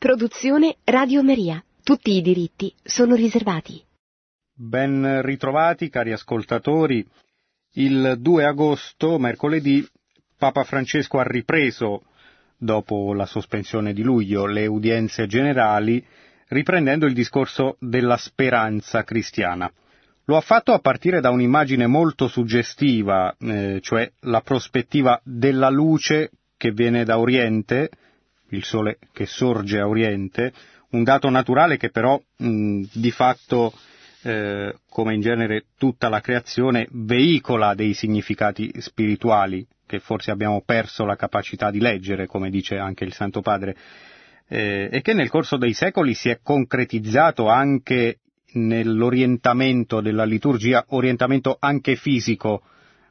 Produzione Radio Maria. Tutti i diritti sono riservati. Ben ritrovati cari ascoltatori. Il 2 agosto, mercoledì, Papa Francesco ha ripreso, dopo la sospensione di luglio, le udienze generali, riprendendo il discorso della speranza cristiana. Lo ha fatto a partire da un'immagine molto suggestiva, eh, cioè la prospettiva della luce che viene da Oriente, il sole che sorge a Oriente, un dato naturale che però mh, di fatto, eh, come in genere tutta la creazione, veicola dei significati spirituali, che forse abbiamo perso la capacità di leggere, come dice anche il Santo Padre, eh, e che nel corso dei secoli si è concretizzato anche nell'orientamento della liturgia, orientamento anche fisico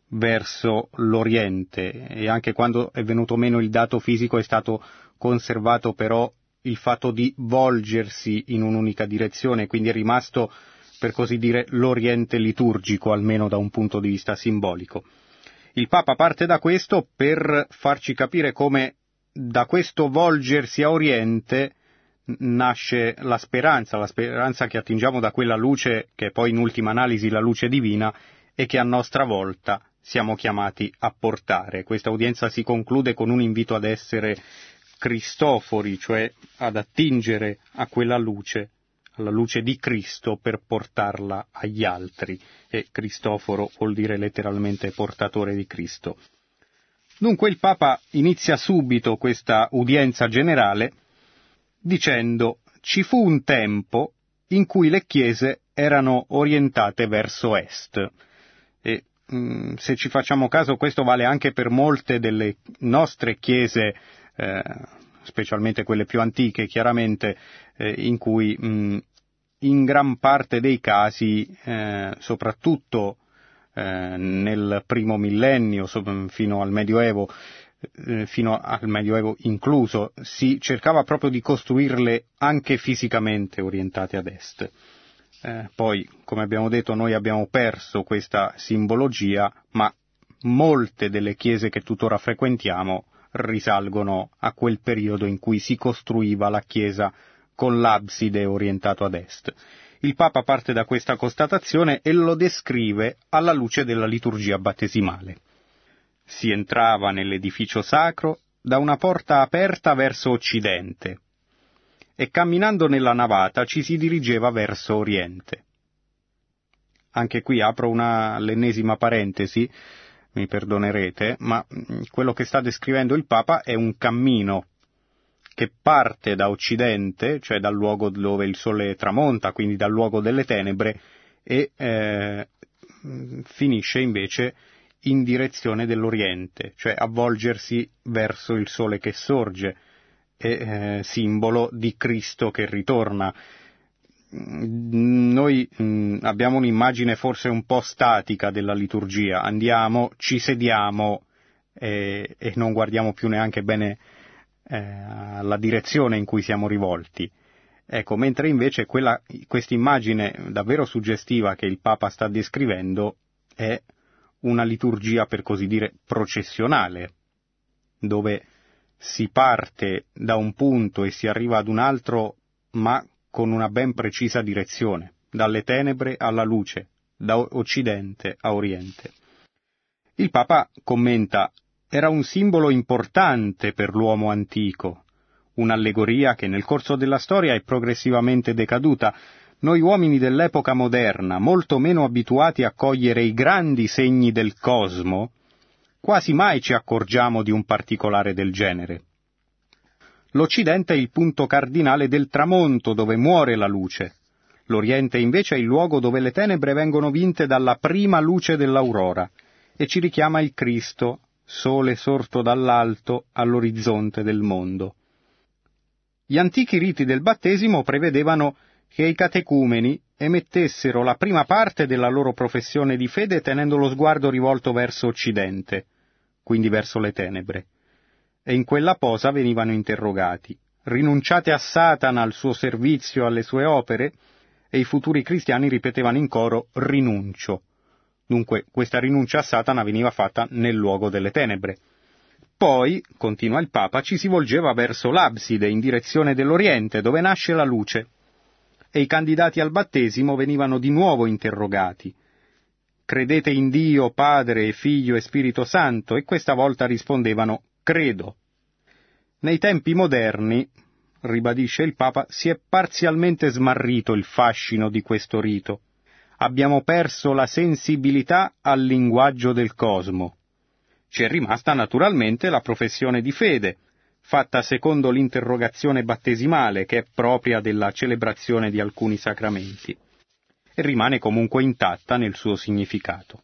verso l'Oriente. E anche quando è venuto meno il dato fisico è stato conservato però il fatto di volgersi in un'unica direzione, quindi è rimasto per così dire l'Oriente liturgico, almeno da un punto di vista simbolico. Il Papa parte da questo per farci capire come da questo volgersi a Oriente nasce la speranza, la speranza che attingiamo da quella luce che è poi in ultima analisi la luce divina e che a nostra volta siamo chiamati a portare. Questa udienza si conclude con un invito ad essere cristofori, cioè ad attingere a quella luce, alla luce di Cristo per portarla agli altri. E Cristoforo vuol dire letteralmente portatore di Cristo. Dunque il Papa inizia subito questa udienza generale dicendo ci fu un tempo in cui le chiese erano orientate verso est. E mm, se ci facciamo caso questo vale anche per molte delle nostre chiese, eh, specialmente quelle più antiche, chiaramente, eh, in cui mh, in gran parte dei casi, eh, soprattutto eh, nel primo millennio, fino al Medioevo, eh, fino al Medioevo incluso, si cercava proprio di costruirle anche fisicamente orientate ad est. Eh, poi, come abbiamo detto, noi abbiamo perso questa simbologia, ma molte delle chiese che tuttora frequentiamo risalgono a quel periodo in cui si costruiva la chiesa con l'abside orientato ad est. Il Papa parte da questa constatazione e lo descrive alla luce della liturgia battesimale. Si entrava nell'edificio sacro da una porta aperta verso occidente e camminando nella navata ci si dirigeva verso oriente. Anche qui apro una, l'ennesima parentesi, mi perdonerete, ma mm, quello che sta descrivendo il Papa è un cammino che parte da occidente, cioè dal luogo dove il sole tramonta, quindi dal luogo delle tenebre, e eh, finisce invece in direzione dell'Oriente, cioè avvolgersi verso il sole che sorge, è eh, simbolo di Cristo che ritorna. Noi mh, mm, abbiamo un'immagine forse un po' statica della liturgia, andiamo, ci sediamo e, e non guardiamo più neanche bene eh, la direzione in cui siamo rivolti. Ecco, mentre invece questa immagine davvero suggestiva che il Papa sta descrivendo è una liturgia per così dire processionale, dove si parte da un punto e si arriva ad un altro, ma con una ben precisa direzione, dalle tenebre alla luce, da occidente a oriente. Il Papa commenta era un simbolo importante per l'uomo antico, un'allegoria che nel corso della storia è progressivamente decaduta, noi uomini dell'epoca moderna, molto meno abituati a cogliere i grandi segni del cosmo, quasi mai ci accorgiamo di un particolare del genere. L'Occidente è il punto cardinale del tramonto dove muore la luce. L'Oriente invece è il luogo dove le tenebre vengono vinte dalla prima luce dell'aurora e ci richiama il Cristo, sole sorto dall'alto all'orizzonte del mondo. Gli antichi riti del battesimo prevedevano che i catecumeni emettessero la prima parte della loro professione di fede tenendo lo sguardo rivolto verso occidente, quindi verso le tenebre. E in quella posa venivano interrogati. Rinunciate a Satana, al suo servizio, alle sue opere? E i futuri cristiani ripetevano in coro rinuncio. Dunque questa rinuncia a Satana veniva fatta nel luogo delle tenebre. Poi, continua il Papa, ci si volgeva verso l'abside in direzione dell'Oriente, dove nasce la luce, e i candidati al battesimo venivano di nuovo interrogati. Credete in Dio, Padre, Figlio e Spirito Santo? E questa volta rispondevano credo. Nei tempi moderni, ribadisce il Papa, si è parzialmente smarrito il fascino di questo rito. Abbiamo perso la sensibilità al linguaggio del cosmo. Ci è rimasta naturalmente la professione di fede, fatta secondo l'interrogazione battesimale che è propria della celebrazione di alcuni sacramenti, e rimane comunque intatta nel suo significato.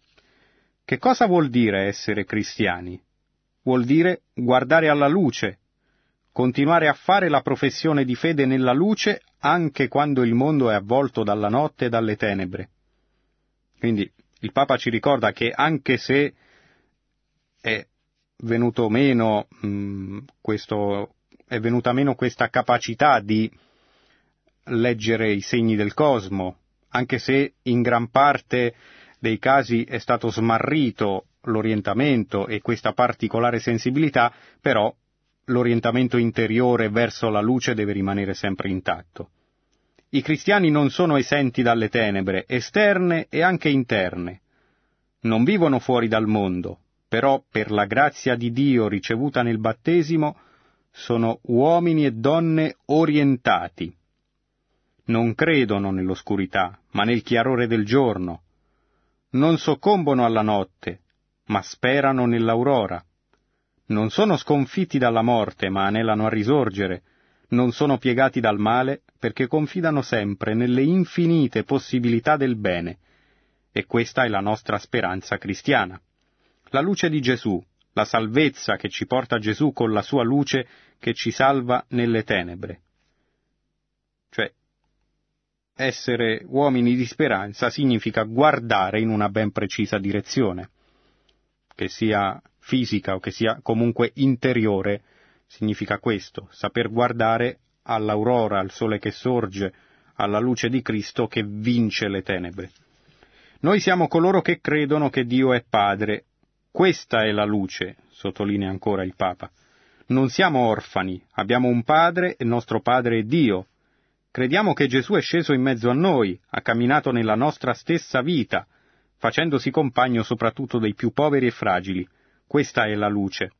Che cosa vuol dire essere cristiani? Vuol dire guardare alla luce, continuare a fare la professione di fede nella luce anche quando il mondo è avvolto dalla notte e dalle tenebre. Quindi il Papa ci ricorda che anche se è venuto meno mh, mm, questo, è venuta meno questa capacità di leggere i segni del cosmo, anche se in gran parte dei casi è stato smarrito l'orientamento e questa particolare sensibilità, però l'orientamento interiore verso la luce deve rimanere sempre intatto. I cristiani non sono esenti dalle tenebre, esterne e anche interne. Non vivono fuori dal mondo, però per la grazia di Dio ricevuta nel battesimo sono uomini e donne orientati. Non credono nell'oscurità, ma nel chiarore del giorno. Non soccombono alla notte, ma sperano nell'aurora. Non sono sconfitti dalla morte, ma anelano a risorgere. Non sono piegati dal male, perché confidano sempre nelle infinite possibilità del bene. E questa è la nostra speranza cristiana la luce di Gesù, la salvezza che ci porta Gesù con la sua luce che ci salva nelle tenebre. Cioè, essere uomini di speranza significa guardare in una ben precisa direzione, che sia fisica o che sia comunque interiore, significa questo, saper guardare all'aurora, al sole che sorge, alla luce di Cristo che vince le tenebre. Noi siamo coloro che credono che Dio è Padre questa è la luce, sottolinea ancora il Papa. Non siamo orfani, abbiamo un Padre e il nostro Padre è Dio. Crediamo che Gesù è sceso in mezzo a noi, ha camminato nella nostra stessa vita, facendosi compagno soprattutto dei più poveri e fragili. Questa è la luce.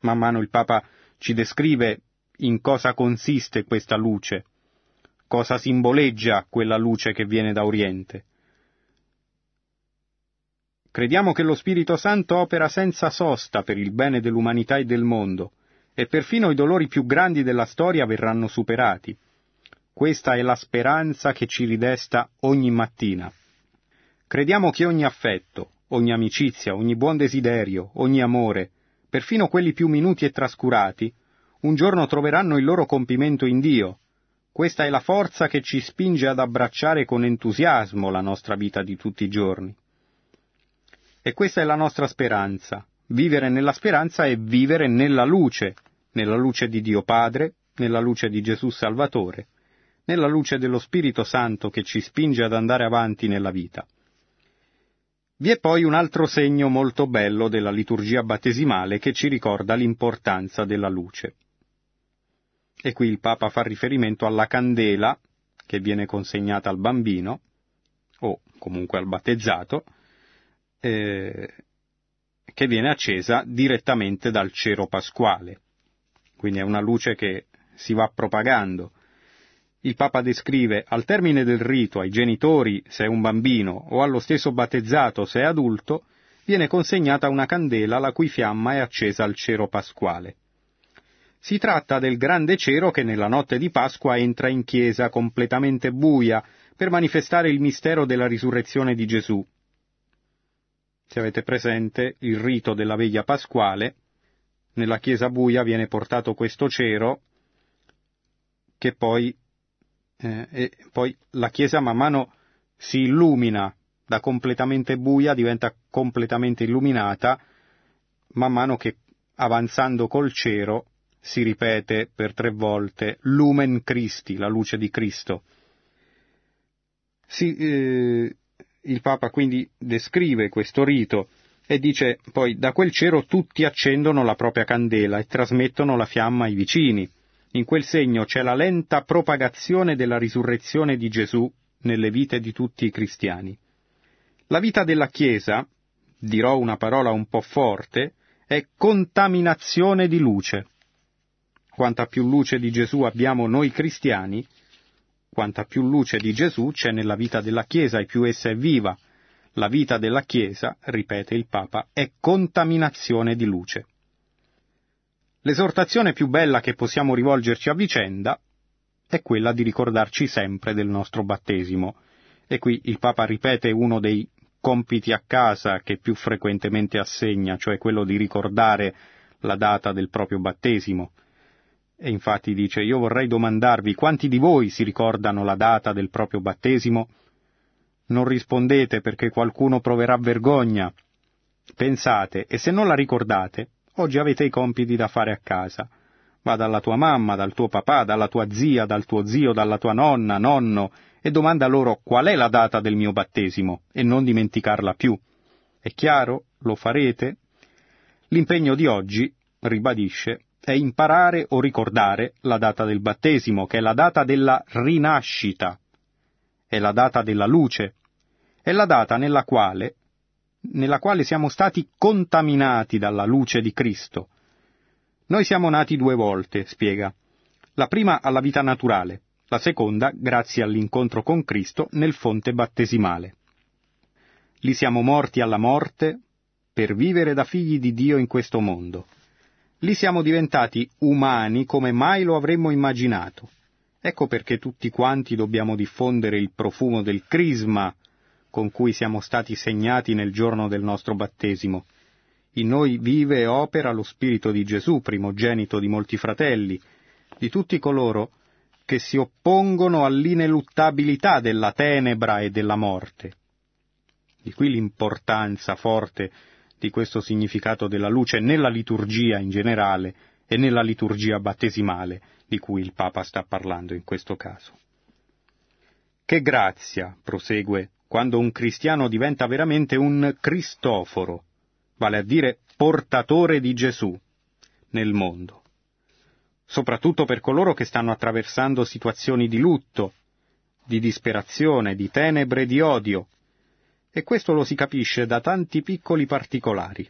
Man mano il Papa ci descrive in cosa consiste questa luce, cosa simboleggia quella luce che viene da Oriente. Crediamo che lo Spirito Santo opera senza sosta per il bene dell'umanità e del mondo, e perfino i dolori più grandi della storia verranno superati. Questa è la speranza che ci ridesta ogni mattina. Crediamo che ogni affetto, ogni amicizia, ogni buon desiderio, ogni amore, perfino quelli più minuti e trascurati, un giorno troveranno il loro compimento in Dio. Questa è la forza che ci spinge ad abbracciare con entusiasmo la nostra vita di tutti i giorni. E questa è la nostra speranza. Vivere nella speranza è vivere nella luce, nella luce di Dio Padre, nella luce di Gesù Salvatore, nella luce dello Spirito Santo che ci spinge ad andare avanti nella vita. Vi è poi un altro segno molto bello della liturgia battesimale che ci ricorda l'importanza della luce. E qui il Papa fa riferimento alla candela che viene consegnata al bambino, o comunque al battezzato, eh, che viene accesa direttamente dal cero pasquale. Quindi è una luce che si va propagando. Il Papa descrive al termine del rito ai genitori, se è un bambino, o allo stesso battezzato, se è adulto, viene consegnata una candela la cui fiamma è accesa al cero pasquale. Si tratta del grande cero che nella notte di Pasqua entra in chiesa completamente buia per manifestare il mistero della risurrezione di Gesù, se avete presente, il rito della veglia pasquale, nella chiesa buia viene portato questo cero che poi, eh, poi la chiesa man mano si illumina da completamente buia diventa completamente illuminata man mano che avanzando col cero si ripete per tre volte Lumen Christi, la luce di Cristo. Si, eh, il Papa quindi descrive questo rito E dice poi, da quel cero tutti accendono la propria candela e trasmettono la fiamma ai vicini. In quel segno c'è la lenta propagazione della risurrezione di Gesù nelle vite di tutti i cristiani. La vita della Chiesa, dirò una parola un po' forte, è contaminazione di luce. Quanta più luce di Gesù abbiamo noi cristiani, quanta più luce di Gesù c'è nella vita della Chiesa e più essa è viva. La vita della Chiesa, ripete il Papa, è contaminazione di luce. L'esortazione più bella che possiamo rivolgerci a vicenda è quella di ricordarci sempre del nostro battesimo. E qui il Papa ripete uno dei compiti a casa che più frequentemente assegna, cioè quello di ricordare la data del proprio battesimo. E infatti dice, io vorrei domandarvi quanti di voi si ricordano la data del proprio battesimo? Non rispondete perché qualcuno proverà vergogna. Pensate, e se non la ricordate, oggi avete i compiti da fare a casa. Va dalla tua mamma, dal tuo papà, dalla tua zia, dal tuo zio, dalla tua nonna, nonno, e domanda loro qual è la data del mio battesimo e non dimenticarla più. È chiaro? Lo farete? L'impegno di oggi, ribadisce, è imparare o ricordare la data del battesimo, che è la data della rinascita, è la data della luce, è la data nella quale, nella quale siamo stati contaminati dalla luce di Cristo. Noi siamo nati due volte, spiega. La prima alla vita naturale, la seconda grazie all'incontro con Cristo nel fonte battesimale. Li siamo morti alla morte per vivere da figli di Dio in questo mondo. Lì siamo diventati umani come mai lo avremmo immaginato. Ecco perché tutti quanti dobbiamo diffondere il profumo del crisma con cui siamo stati segnati nel giorno del nostro battesimo. In noi vive e opera lo Spirito di Gesù, primogenito di molti fratelli, di tutti coloro che si oppongono all'ineluttabilità della tenebra e della morte. Di qui l'importanza forte di questo significato della luce nella liturgia in generale e nella liturgia battesimale di cui il Papa sta parlando in questo caso. Che grazia, prosegue, quando un cristiano diventa veramente un Cristoforo, vale a dire portatore di Gesù nel mondo soprattutto per coloro che stanno attraversando situazioni di lutto, di disperazione, di tenebre, di odio. E questo lo si capisce da tanti piccoli particolari,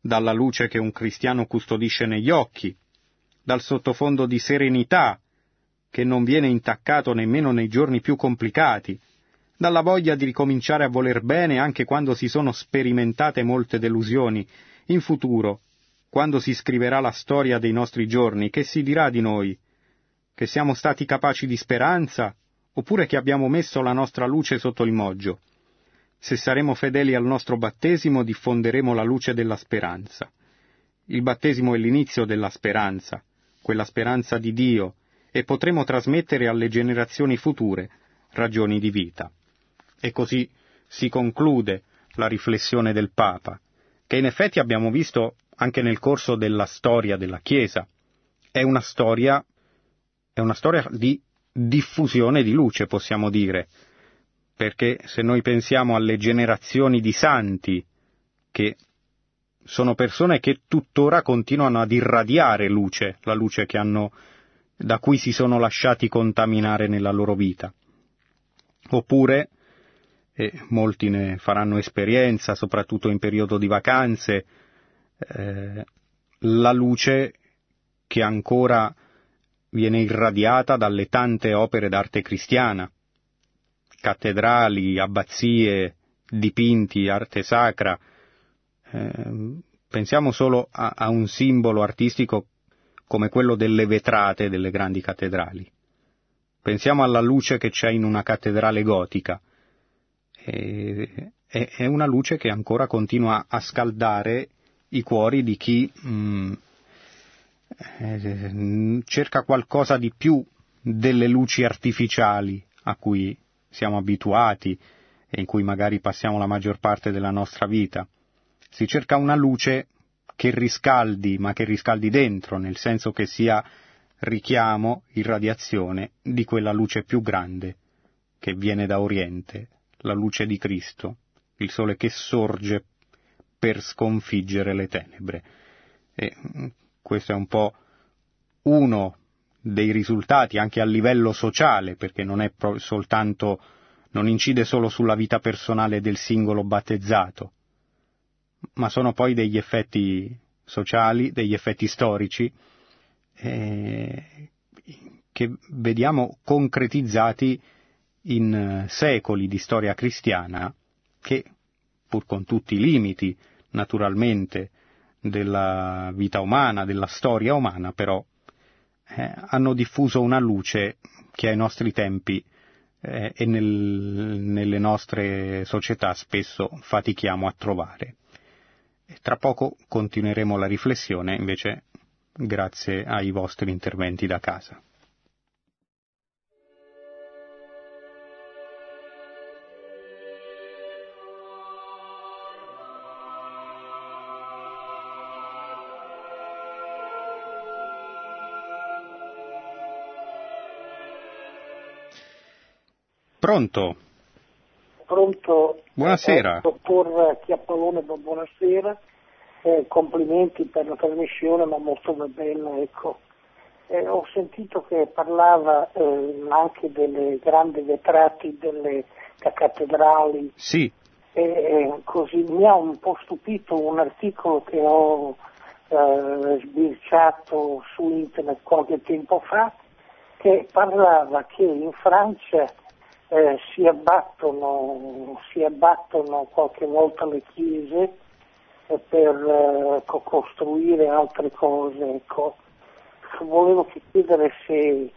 dalla luce che un cristiano custodisce negli occhi, dal sottofondo di serenità che non viene intaccato nemmeno nei giorni più complicati, dalla voglia di ricominciare a voler bene anche quando si sono sperimentate molte delusioni, in futuro quando si scriverà la storia dei nostri giorni, che si dirà di noi? Che siamo stati capaci di speranza, oppure che abbiamo messo la nostra luce sotto il moggio? Se saremo fedeli al nostro battesimo, diffonderemo la luce della speranza. Il battesimo è l'inizio della speranza, quella speranza di Dio, e potremo trasmettere alle generazioni future ragioni di vita. E così si conclude la riflessione del Papa, che in effetti abbiamo visto anche nel corso della storia della Chiesa. È una storia, è una storia di diffusione di luce, possiamo dire, perché se noi pensiamo alle generazioni di santi, che sono persone che tuttora continuano ad irradiare luce, la luce hanno, da cui si sono lasciati contaminare nella loro vita. Oppure, e molti ne faranno esperienza, soprattutto in periodo di vacanze, eh, la luce che ancora viene irradiata dalle tante opere d'arte cristiana, cattedrali, abbazie, dipinti, arte sacra. Eh, pensiamo solo a, a un simbolo artistico come quello delle vetrate delle grandi cattedrali. Pensiamo alla luce che c'è in una cattedrale gotica. E, è una luce che ancora continua a scaldare i cuori di chi mh, mm, eh, cerca qualcosa di più delle luci artificiali a cui siamo abituati e in cui magari passiamo la maggior parte della nostra vita. Si cerca una luce che riscaldi, ma che riscaldi dentro, nel senso che sia richiamo, irradiazione di quella luce più grande che viene da Oriente, la luce di Cristo, il sole che sorge per sconfiggere le tenebre. E mm, questo è un po' uno dei risultati anche a livello sociale, perché non è soltanto, non incide solo sulla vita personale del singolo battezzato, ma sono poi degli effetti sociali, degli effetti storici, eh, che vediamo concretizzati in secoli di storia cristiana che, pur con tutti i limiti, naturalmente, della vita umana, della storia umana, però eh, hanno diffuso una luce che ai nostri tempi eh, e nel, nelle nostre società spesso fatichiamo a trovare. E tra poco continueremo la riflessione invece grazie ai vostri interventi da casa. Pronto? Pronto? Buonasera. Eh, dottor Chiappalone, buonasera. Eh, complimenti per la trasmissione, ma molto bella, ecco. Eh, ho sentito che parlava eh, anche delle grandi vetrati delle cattedrali. Sì. così mi ha un po' stupito un articolo che ho eh, sbirciato su internet qualche tempo fa che parlava che in Francia eh, si, abbattono, si, abbattono, qualche volta le chiese eh, per eh, costruire altre cose. Ecco. Volevo chiedere se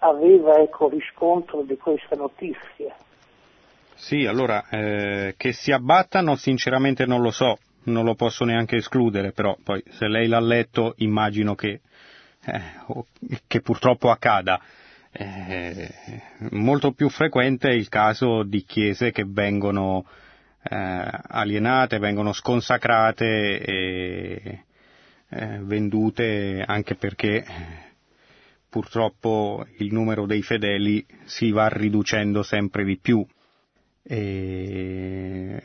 aveva ecco, riscontro di questa notizia. Sì, allora, eh, che si abbattano sinceramente non lo so, non lo posso neanche escludere, però poi se lei l'ha letto immagino che, eh, che purtroppo accada. Eh, molto più frequente è il caso di chiese che vengono eh, alienate, vengono sconsacrate e eh, vendute anche perché purtroppo il numero dei fedeli si va riducendo sempre di più. E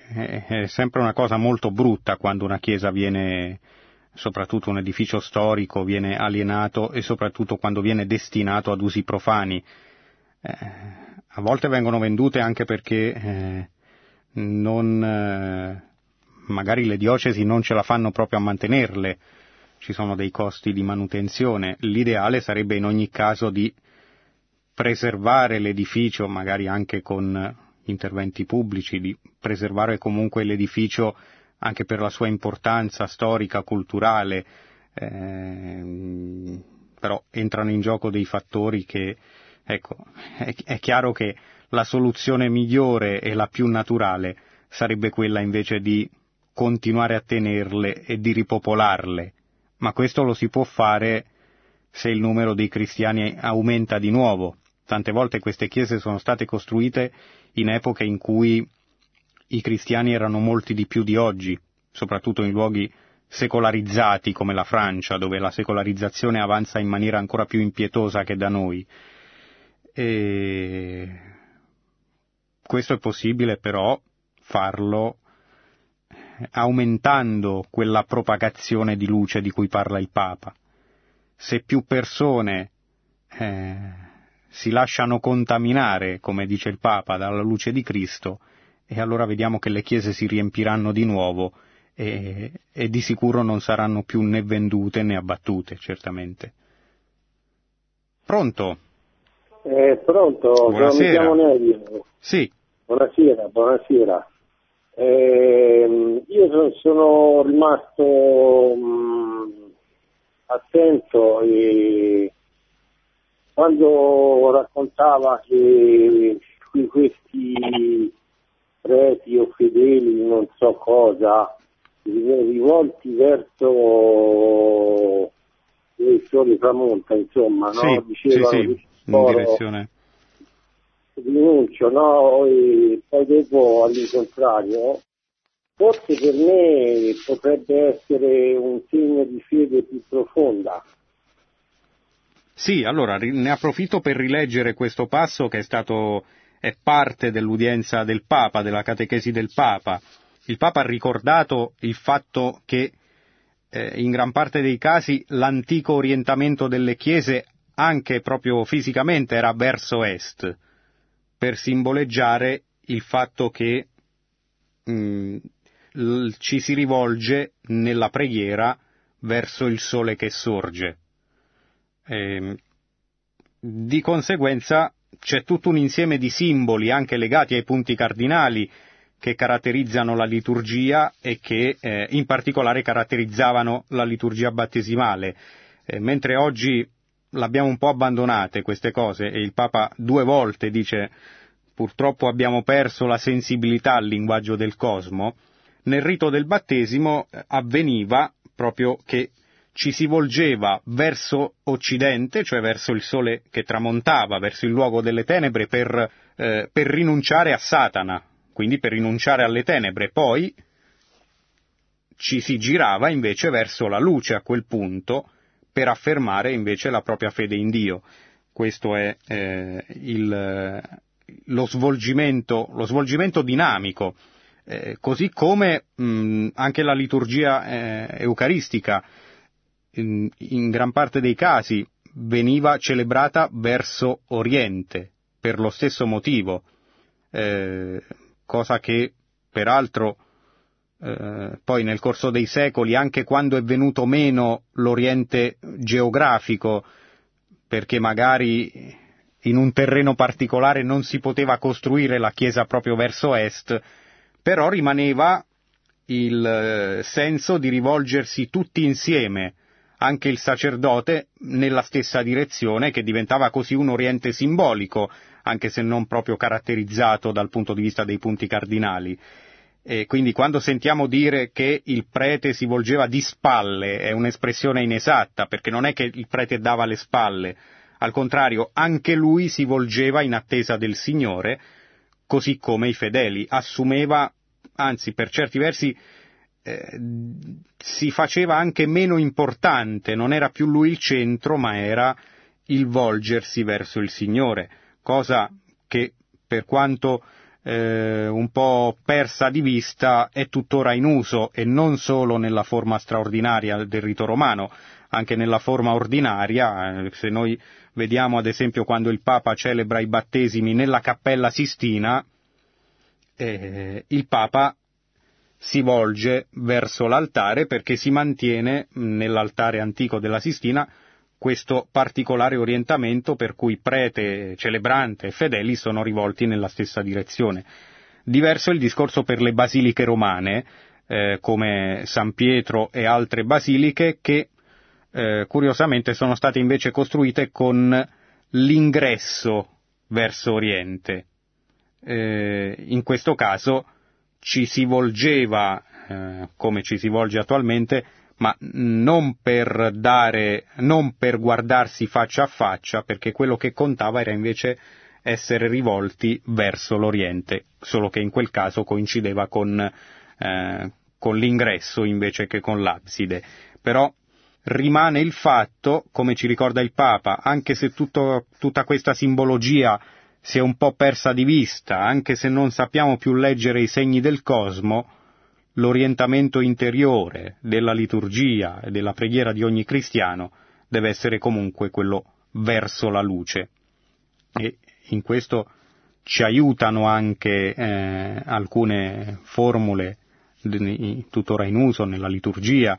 è sempre una cosa molto brutta quando una chiesa viene soprattutto un edificio storico viene alienato e soprattutto quando viene destinato ad usi profani. Eh, a volte vengono vendute anche perché eh, non, eh, magari le diocesi non ce la fanno proprio a mantenerle, ci sono dei costi di manutenzione. L'ideale sarebbe in ogni caso di preservare l'edificio, magari anche con interventi pubblici, di preservare comunque l'edificio anche per la sua importanza storica, culturale, eh, però entrano in gioco dei fattori che, ecco, è, è chiaro che la soluzione migliore e la più naturale sarebbe quella invece di continuare a tenerle e di ripopolarle, ma questo lo si può fare se il numero dei cristiani aumenta di nuovo. Tante volte queste chiese sono state costruite in epoche in cui i cristiani erano molti di più di oggi, soprattutto in luoghi secolarizzati come la Francia, dove la secolarizzazione avanza in maniera ancora più impietosa che da noi. E questo è possibile però farlo aumentando quella propagazione di luce di cui parla il Papa. Se più persone eh, si lasciano contaminare, come dice il Papa, dalla luce di Cristo, e allora vediamo che le chiese si riempiranno di nuovo e, e di sicuro non saranno più né vendute né abbattute, certamente. Pronto? Eh, pronto, buonasera. Sì. Buonasera, buonasera. Eh, io sono rimasto mh, mm, attento e quando raccontava che questi preti o fedeli, non so cosa, rivolti verso il sole tramonta, insomma, sì, no? Dicevano sì, sì, in direzione. Rinuncio, no? E poi dopo all'incontrario. Forse per me potrebbe essere un segno di fede più profonda. Sì, allora ne approfitto per rileggere questo passo che è stato è parte dell'udienza del Papa, della catechesi del Papa, il Papa ha ricordato il fatto che eh, in gran parte dei casi l'antico orientamento delle chiese, anche proprio fisicamente, era verso est, per simboleggiare il fatto che mh, mm, ci si rivolge nella preghiera verso il sole che sorge. E, ehm, di conseguenza c'è tutto un insieme di simboli anche legati ai punti cardinali che caratterizzano la liturgia e che eh, in particolare caratterizzavano la liturgia battesimale. Eh, mentre oggi l'abbiamo un po' abbandonate queste cose e il Papa due volte dice purtroppo abbiamo perso la sensibilità al linguaggio del cosmo, nel rito del battesimo eh, avveniva proprio che ci si volgeva verso occidente, cioè verso il sole che tramontava, verso il luogo delle tenebre, per, eh, per rinunciare a Satana, quindi per rinunciare alle tenebre. Poi ci si girava invece verso la luce a quel punto, per affermare invece la propria fede in Dio. Questo è eh, il, lo, svolgimento, lo, svolgimento, dinamico, eh, così come mh, anche la liturgia eh, eucaristica in, in gran parte dei casi veniva celebrata verso Oriente, per lo stesso motivo, eh, cosa che peraltro eh, poi nel corso dei secoli, anche quando è venuto meno l'Oriente geografico, perché magari in un terreno particolare non si poteva costruire la chiesa proprio verso est, però rimaneva il eh, senso di rivolgersi tutti insieme anche il sacerdote nella stessa direzione, che diventava così un oriente simbolico, anche se non proprio caratterizzato dal punto di vista dei punti cardinali. E quindi quando sentiamo dire che il prete si volgeva di spalle è un'espressione inesatta, perché non è che il prete dava le spalle, al contrario, anche lui si volgeva in attesa del Signore, così come i fedeli, assumeva, anzi per certi versi eh, si faceva anche meno importante, non era più lui il centro, ma era il volgersi verso il Signore, cosa che per quanto eh, un po' persa di vista è tuttora in uso e non solo nella forma straordinaria del rito romano, anche nella forma ordinaria, eh, se noi vediamo ad esempio quando il Papa celebra i battesimi nella cappella Sistina, eh, il Papa si volge verso l'altare perché si mantiene nell'altare antico della Sistina questo particolare orientamento per cui prete, celebrante e fedeli sono rivolti nella stessa direzione. Diverso è il discorso per le basiliche romane, eh, come San Pietro e altre basiliche, che eh, curiosamente sono state invece costruite con l'ingresso verso Oriente. Eh, in questo caso ci si volgeva, eh, come ci si volge attualmente, ma non per dare, non per guardarsi faccia a faccia, perché quello che contava era invece essere rivolti verso l'Oriente, solo che in quel caso coincideva con, eh, con l'ingresso invece che con l'abside. Però rimane il fatto, come ci ricorda il Papa, anche se tutto, tutta questa simbologia si è un po' persa di vista, anche se non sappiamo più leggere i segni del cosmo, l'orientamento interiore della liturgia e della preghiera di ogni cristiano deve essere comunque quello verso la luce. E in questo ci aiutano anche eh, alcune formule tuttora in uso nella liturgia,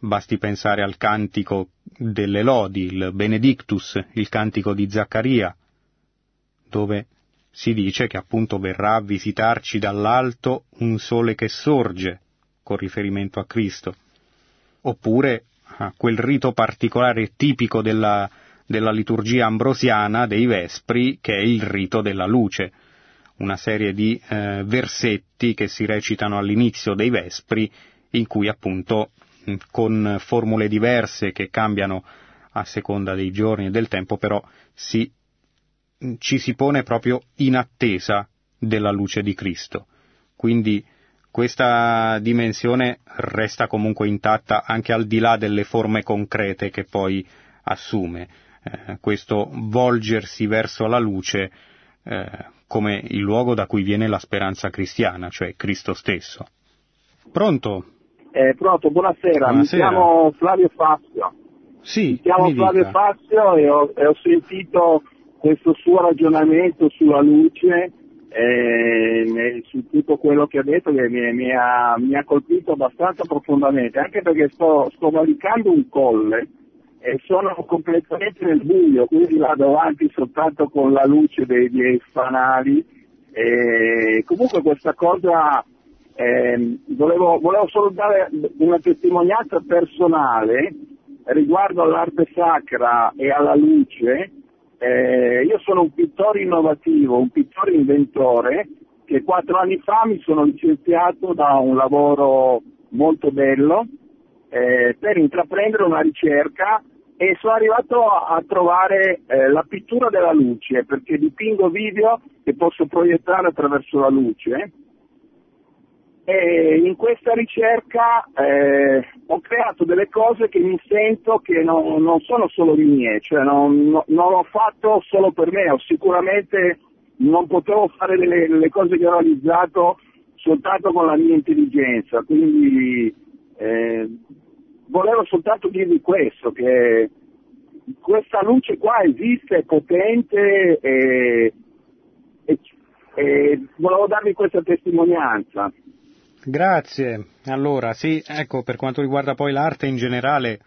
basti pensare al cantico delle lodi, il Benedictus, il cantico di Zaccaria, dove si dice che appunto verrà a visitarci dall'alto un sole che sorge, con riferimento a Cristo, oppure a quel rito particolare tipico della, della liturgia ambrosiana dei Vespri, che è il rito della luce, una serie di eh, versetti che si recitano all'inizio dei Vespri, in cui appunto con formule diverse che cambiano a seconda dei giorni e del tempo, però si ci si pone proprio in attesa della luce di Cristo. Quindi questa dimensione resta comunque intatta anche al di là delle forme concrete che poi assume. Eh, questo volgersi verso la luce eh, come il luogo da cui viene la speranza cristiana, cioè Cristo stesso. Pronto? Eh, pronto, buonasera. Buonasera. Mi chiamo Flavio Fazio. Sì, Mi chiamo mi Flavio. Fazio e ho, e ho sentito questo suo ragionamento sulla luce eh, su tutto quello che ha detto che mi, mi ha, mi ha colpito abbastanza profondamente, anche perché sto, sto valicando un colle e sono completamente nel buio, quindi vado avanti soltanto con la luce dei miei fanali. E comunque questa cosa ehm, volevo, volevo solo dare una testimonianza personale riguardo all'arte sacra e alla luce. Eh, io sono un pittore innovativo, un pittore inventore che quattro anni fa mi sono licenziato da un lavoro molto bello eh, per intraprendere una ricerca e sono arrivato a, trovare eh, la pittura della luce perché dipingo video che posso proiettare attraverso la luce e in questa ricerca eh, ho creato delle cose che mi sento che non, non sono solo mie, cioè non, no- non l'ho fatto solo per me, ho sicuramente non potevo fare le, le cose che ho realizzato soltanto con la mia intelligenza, quindi eh, volevo soltanto dirvi questo, che questa luce qua esiste, è potente e, e- e volevo darvi questa testimonianza. Grazie. Allora, sì, ecco, per quanto riguarda poi l'arte in generale,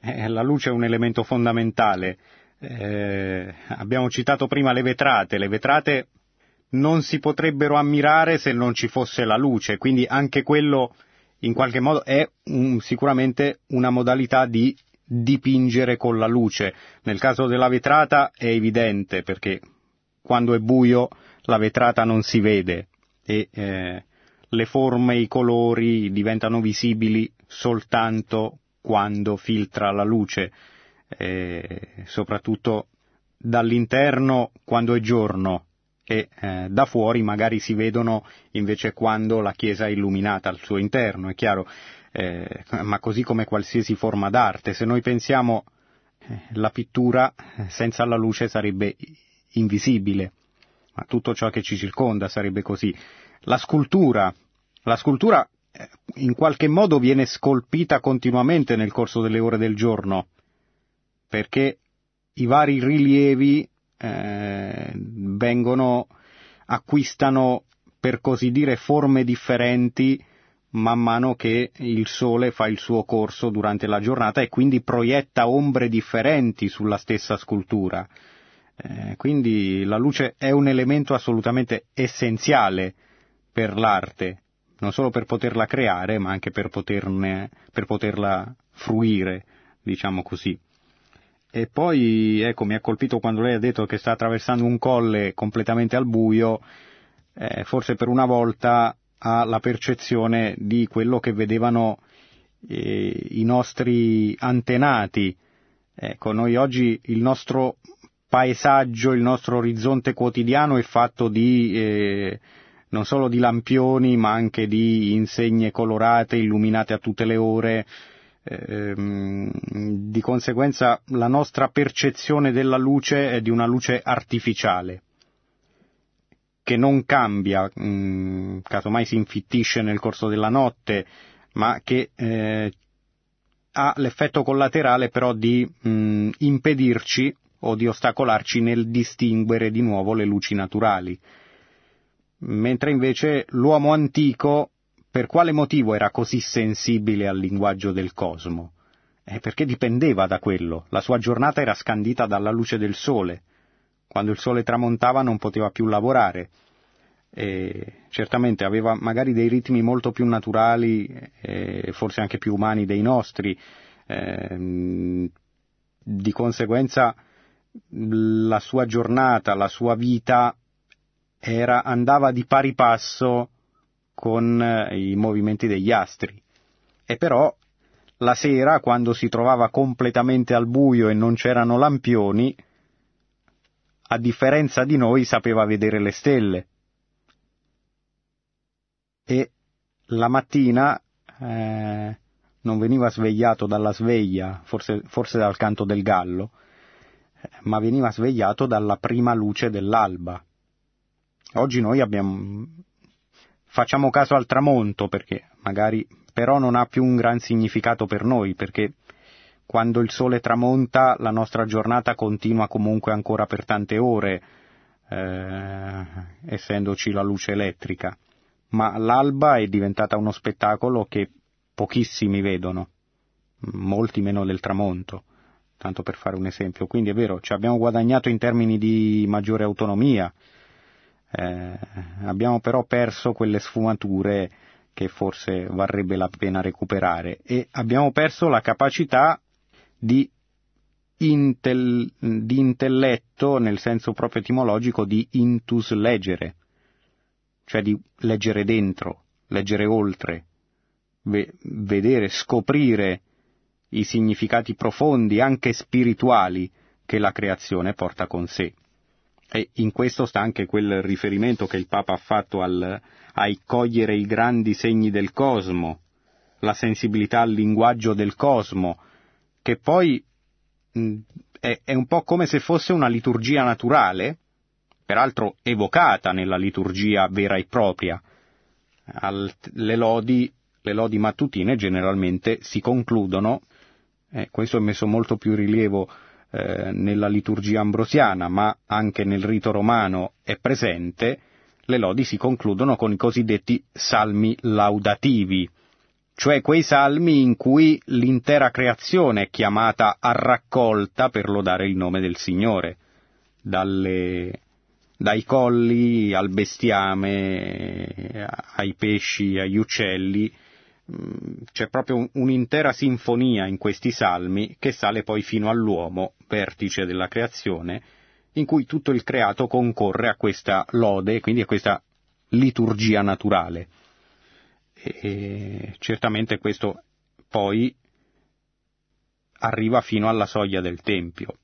eh, la luce è un elemento fondamentale. Eh, abbiamo citato prima le vetrate. Le vetrate non si potrebbero ammirare se non ci fosse la luce, quindi anche quello in qualche modo è un- sicuramente una modalità di dipingere con la luce. Nel caso della vetrata è evidente perché quando è buio la vetrata non si vede e eh, le forme, i colori diventano visibili soltanto quando filtra la luce, eh, soprattutto dall'interno quando è giorno e eh, da fuori magari si vedono invece quando la chiesa è illuminata al suo interno, è chiaro, eh, ma così come qualsiasi forma d'arte, se noi pensiamo eh, la pittura eh, senza la luce sarebbe invisibile, ma tutto ciò che ci circonda sarebbe così. La scultura, la scultura eh, in qualche modo viene scolpita continuamente nel corso delle ore del giorno, perché i vari rilievi eh, vengono, acquistano per così dire forme differenti man mano che il sole fa il suo corso durante la giornata e quindi proietta ombre differenti sulla stessa scultura. Eh, quindi la luce è un elemento assolutamente essenziale per l'arte, non solo per poterla creare, ma anche per, poterne, per poterla fruire, diciamo così. E poi, ecco, mi ha colpito quando lei ha detto che sta attraversando un colle completamente al buio, eh, forse per una volta ha la percezione di quello che vedevano eh, i nostri antenati. Ecco, noi oggi il nostro paesaggio, il nostro orizzonte quotidiano è fatto di eh, non solo di lampioni, ma anche di insegne colorate, illuminate a tutte le ore. Ehm, di conseguenza la nostra percezione della luce è di una luce artificiale che non cambia, mh, casomai si infittisce nel corso della notte, ma che eh, ha l'effetto collaterale però di mh, impedirci o di ostacolarci nel distinguere di nuovo le luci naturali. Mentre invece l'uomo antico per quale motivo era così sensibile al linguaggio del cosmo? Eh, perché dipendeva da quello. La sua giornata era scandita dalla luce del sole. Quando il sole tramontava non poteva più lavorare. E certamente aveva magari dei ritmi molto più naturali e forse anche più umani dei nostri. Eh, di conseguenza la sua giornata, la sua vita era, andava di pari passo con eh, i movimenti degli astri. E però la sera, quando si trovava completamente al buio e non c'erano lampioni, a differenza di noi sapeva vedere le stelle. E la mattina eh, non veniva svegliato dalla sveglia, forse, forse dal canto del gallo, eh, ma veniva svegliato dalla prima luce dell'alba. Oggi noi abbiamo facciamo caso al tramonto perché magari però non ha più un gran significato per noi perché quando il sole tramonta la nostra giornata continua comunque ancora per tante ore, eh, essendoci la luce elettrica, ma l'alba è diventata uno spettacolo che pochissimi vedono, molti meno del tramonto, tanto per fare un esempio. Quindi è vero, ci abbiamo guadagnato in termini di maggiore autonomia, eh, abbiamo però perso quelle sfumature che forse varrebbe la pena recuperare e abbiamo perso la capacità di, intel, di intelletto nel senso proprio etimologico di intus leggere, cioè di leggere dentro, leggere oltre, ve, vedere, scoprire i significati profondi, anche spirituali, che la creazione porta con sé. E in questo sta anche quel riferimento che il Papa ha fatto al, ai cogliere i grandi segni del cosmo, la sensibilità al linguaggio del cosmo, che poi mh, è, è un po' come se fosse una liturgia naturale, peraltro evocata nella liturgia vera e propria. Al, le, lodi, le lodi mattutine generalmente si concludono, eh, questo è messo molto più rilievo eh, nella liturgia ambrosiana, ma anche nel rito romano è presente, le lodi si concludono con i cosiddetti salmi laudativi, cioè quei salmi in cui l'intera creazione è chiamata a raccolta per lodare il nome del Signore, dalle, dai colli al bestiame, ai pesci, agli uccelli, c'è proprio un'intera sinfonia in questi salmi che sale poi fino all'uomo, vertice della creazione, in cui tutto il creato concorre a questa lode, quindi a questa liturgia naturale. E certamente questo poi arriva fino alla soglia del Tempio.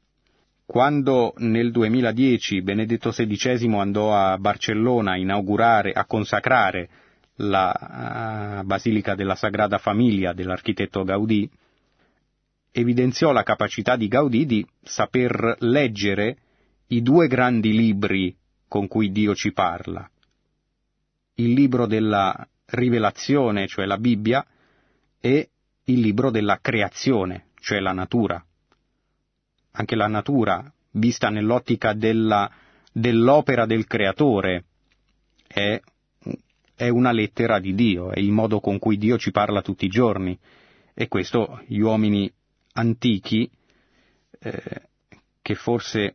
Quando nel 2010 Benedetto XVI andò a Barcellona a inaugurare, a consacrare la uh, Basilica della Sagrada Famiglia dell'architetto Gaudì, evidenziò la capacità di Gaudì di saper leggere i due grandi libri con cui Dio ci parla. Il libro della rivelazione, cioè la Bibbia, e il libro della creazione, cioè la natura. Anche la natura, vista nell'ottica della, dell'opera del creatore, è è una lettera di Dio, è il modo con cui Dio ci parla tutti i giorni. E questo gli uomini antichi, eh, che forse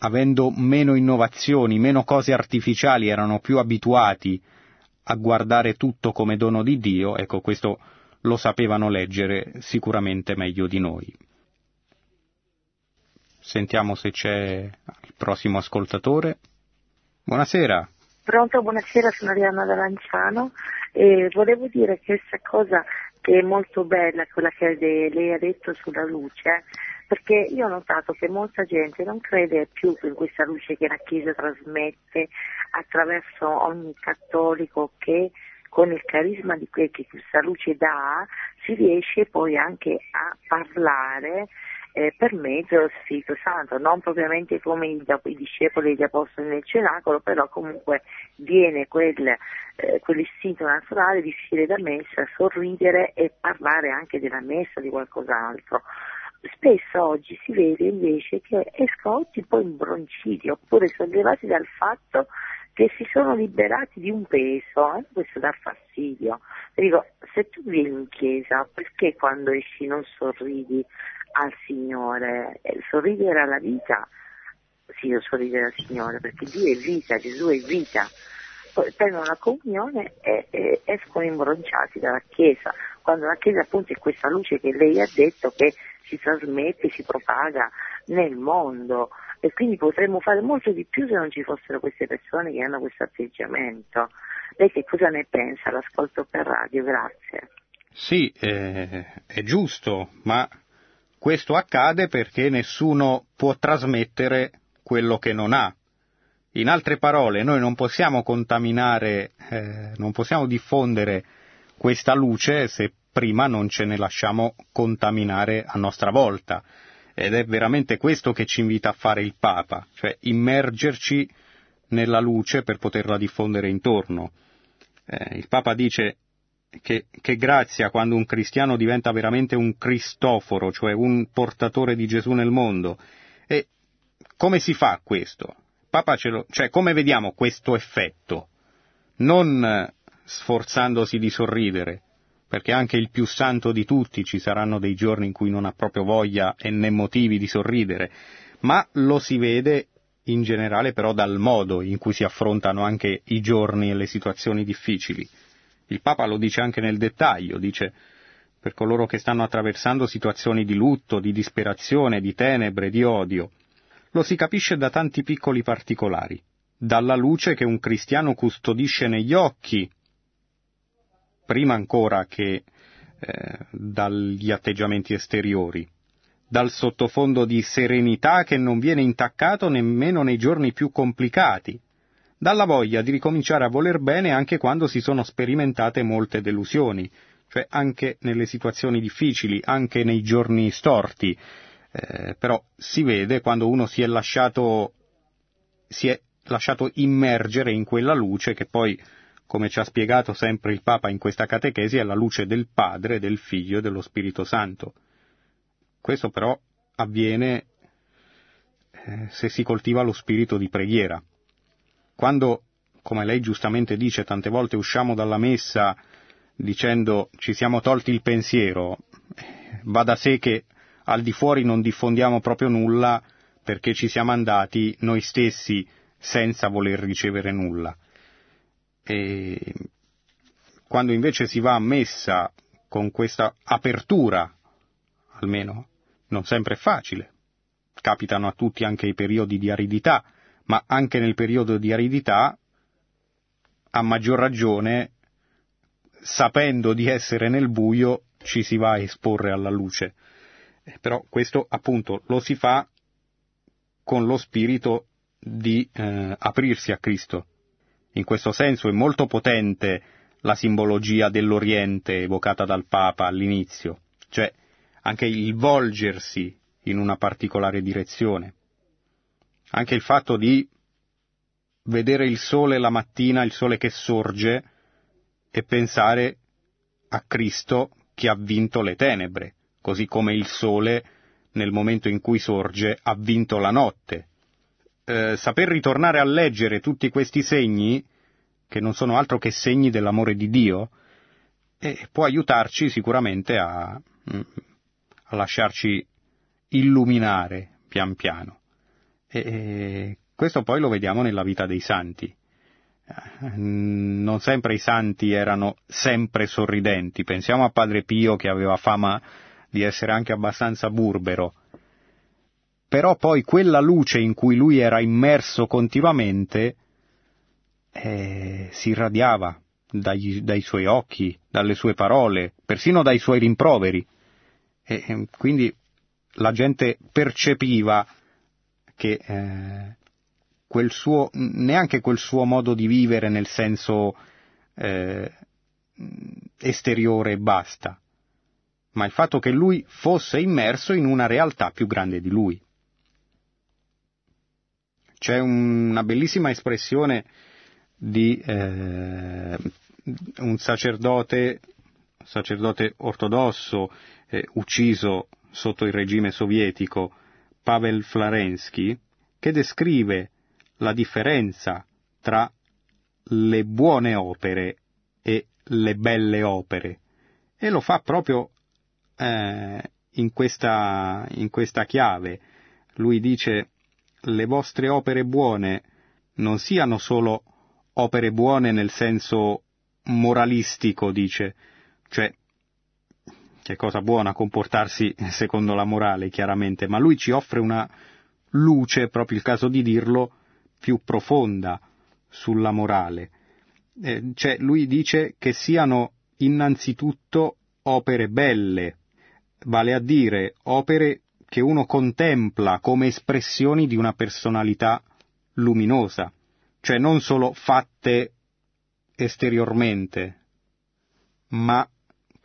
avendo meno innovazioni, meno cose artificiali, erano più abituati a guardare tutto come dono di Dio, ecco questo lo sapevano leggere sicuramente meglio di noi. Sentiamo se c'è il prossimo ascoltatore. Buonasera. Pronto, buonasera, sono Arianna da Lanciano. E volevo dire questa cosa che è molto bella, quella che lei ha detto sulla luce, perché io ho notato che molta gente non crede più in questa luce che la Chiesa trasmette attraverso ogni cattolico che con il carisma di quel che questa luce dà si riesce poi anche a parlare eh, per mezzo dello Spirito Santo, non propriamente come i, i discepoli degli apostoli nel cenacolo, però comunque viene quel, eh, quell'istinto naturale di uscire da messa, sorridere e parlare anche della messa, di qualcos'altro. Spesso oggi si vede invece che escono un po' imbronciti oppure sollevati dal fatto che si sono liberati di un peso, eh? questo dà fastidio. Dico, se tu vieni in chiesa, perché quando esci non sorridi al Signore, sorridere alla vita, sì, sorridere al Signore, perché Dio è vita, Gesù è vita. Poi prendono la comunione e, e escono imbronciati dalla Chiesa, quando la Chiesa appunto è questa luce che lei ha detto che si trasmette, si propaga nel mondo e quindi potremmo fare molto di più se non ci fossero queste persone che hanno questo atteggiamento. Lei che cosa ne pensa? L'ascolto per radio, grazie. Sì, eh, è giusto, ma questo accade perché nessuno può trasmettere quello che non ha. In altre parole, noi non possiamo contaminare, eh, non possiamo diffondere questa luce se prima non ce ne lasciamo contaminare a nostra volta. Ed è veramente questo che ci invita a fare il Papa, cioè immergerci nella luce per poterla diffondere intorno. Eh, il Papa dice che, che grazia quando un cristiano diventa veramente un Cristoforo, cioè un portatore di Gesù nel mondo. E come si fa questo? Papa ce lo, cioè come vediamo questo effetto? Non eh, sforzandosi di sorridere, perché anche il più santo di tutti ci saranno dei giorni in cui non ha proprio voglia e né motivi di sorridere, ma lo si vede in generale però dal modo in cui si affrontano anche i giorni e le situazioni difficili. Il Papa lo dice anche nel dettaglio, dice per coloro che stanno attraversando situazioni di lutto, di disperazione, di tenebre, di odio. Lo si capisce da tanti piccoli particolari, dalla luce che un cristiano custodisce negli occhi, prima ancora che eh, dagli atteggiamenti esteriori, dal sottofondo di serenità che non viene intaccato nemmeno nei giorni più complicati, dalla voglia di ricominciare a voler bene anche quando si sono sperimentate molte delusioni, cioè anche nelle situazioni difficili, anche nei giorni storti. Eh, però si vede quando uno si è lasciato, si è lasciato immergere in quella luce che poi, come ci ha spiegato sempre il Papa in questa catechesi, è la luce del Padre, del Figlio e dello Spirito Santo. Questo però avviene eh, se si coltiva lo spirito di preghiera. Quando, come lei giustamente dice, tante volte usciamo dalla messa dicendo ci siamo tolti il pensiero, va da sé che al di fuori non diffondiamo proprio nulla perché ci siamo andati noi stessi senza voler ricevere nulla. E quando invece si va a messa con questa apertura, almeno non sempre è facile. Capitano a tutti anche i periodi di aridità, ma anche nel periodo di aridità, a maggior ragione, sapendo di essere nel buio, ci si va a esporre alla luce. Eh, però questo appunto lo si fa con lo spirito di eh, aprirsi a Cristo. In questo senso è molto potente la simbologia dell'Oriente evocata dal Papa all'inizio, cioè anche il volgersi in una particolare direzione, anche il fatto di vedere il sole la mattina, il sole che sorge, e pensare a Cristo che ha vinto le tenebre, così come il sole nel momento in cui sorge ha vinto la notte. Eh, saper ritornare a leggere tutti questi segni, che non sono altro che segni dell'amore di Dio, eh, può aiutarci sicuramente a, mm, a lasciarci illuminare pian piano. E questo poi lo vediamo nella vita dei santi. Non sempre i santi erano sempre sorridenti. Pensiamo a Padre Pio che aveva fama di essere anche abbastanza burbero. Però poi quella luce in cui lui era immerso continuamente eh, si irradiava dai, dai suoi occhi, dalle sue parole, persino dai suoi rimproveri. E quindi la gente percepiva che eh, quel suo, neanche quel suo modo di vivere nel senso eh, esteriore basta, ma il fatto che lui fosse immerso in una realtà più grande di lui. C'è una bellissima espressione di eh, un sacerdote, sacerdote ortodosso eh, ucciso sotto il regime sovietico, Pavel Florensky, che descrive la differenza tra le buone opere e le belle opere e lo fa proprio eh, in, questa, in questa chiave. Lui dice le vostre opere buone non siano solo opere buone nel senso moralistico, dice, cioè che è cosa buona comportarsi secondo la morale, chiaramente, ma lui ci offre una luce, proprio il caso di dirlo, più profonda sulla morale. Eh, cioè, lui dice che siano innanzitutto opere belle, vale a dire opere che uno contempla come espressioni di una personalità luminosa, cioè non solo fatte esteriormente, ma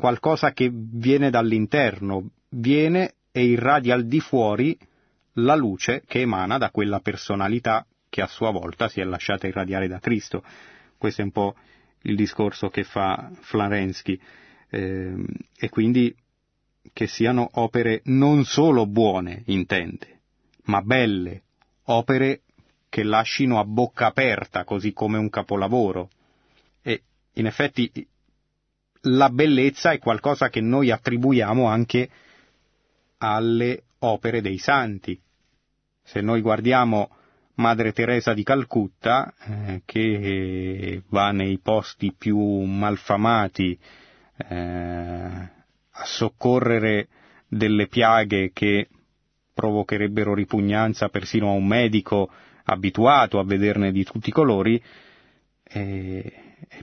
qualcosa che viene dall'interno, viene e irradia al di fuori la luce che emana da quella personalità che a sua volta si è lasciata irradiare da Cristo. Questo è un po' il discorso che fa Florensky, eh, e quindi che siano opere non solo buone, intende, ma belle, opere che lascino a bocca aperta, così come un capolavoro. E in effetti la bellezza è qualcosa che noi attribuiamo anche alle opere dei santi. Se noi guardiamo Madre Teresa di Calcutta, eh, che va nei posti più malfamati eh, a soccorrere delle piaghe che provocherebbero ripugnanza persino a un medico abituato a vederne di tutti i colori, eh,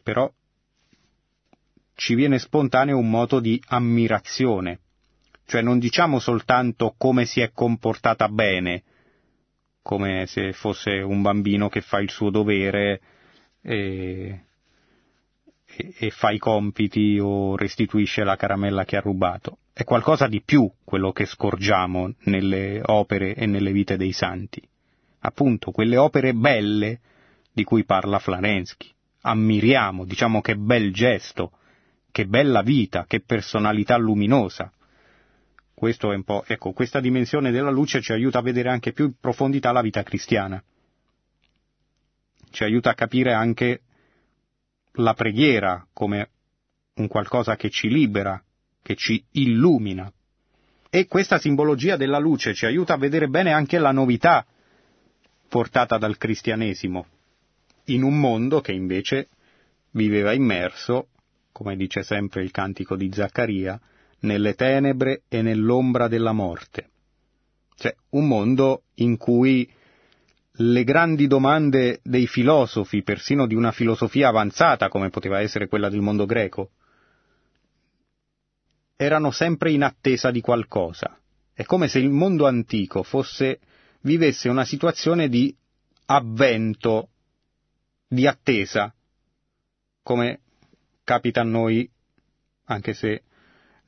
però ci viene spontaneo un moto di ammirazione, cioè non diciamo soltanto come si è comportata bene, come se fosse un bambino che fa il suo dovere e, e, e fa i compiti o restituisce la caramella che ha rubato. È qualcosa di più quello che scorgiamo nelle opere e nelle vite dei santi. Appunto, quelle opere belle di cui parla Florensky. Ammiriamo, diciamo che bel gesto, che bella vita, che personalità luminosa. Questo è un po', ecco, questa dimensione della luce ci aiuta a vedere anche più in profondità la vita cristiana. Ci aiuta a capire anche la preghiera come un qualcosa che ci libera, che ci illumina. E questa simbologia della luce ci aiuta a vedere bene anche la novità portata dal cristianesimo, in un mondo che invece viveva immerso, come dice sempre il cantico di Zaccaria, nelle tenebre e nell'ombra della morte. Cioè, un mondo in cui le grandi domande dei filosofi, persino di una filosofia avanzata come poteva essere quella del mondo greco, erano sempre in attesa di qualcosa. È come se il mondo antico fosse, vivesse una situazione di avvento, di attesa, come capita a noi, anche se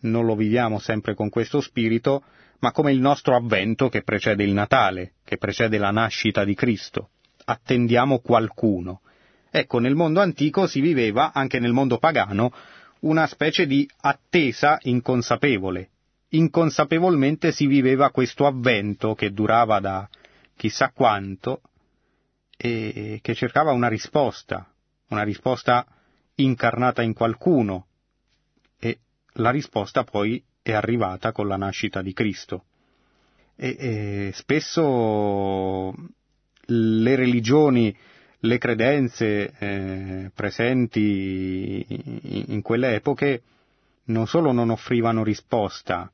non lo viviamo sempre con questo spirito, ma come il nostro avvento che precede il Natale, che precede la nascita di Cristo. Attendiamo qualcuno. Ecco, nel mondo antico si viveva, anche nel mondo pagano, una specie di attesa inconsapevole. Inconsapevolmente si viveva questo avvento che durava da chissà quanto e che cercava una risposta, una risposta incarnata in qualcuno, la risposta poi è arrivata con la nascita di Cristo. E, e spesso le religioni, le credenze eh, presenti in quelle epoche non solo non offrivano risposta,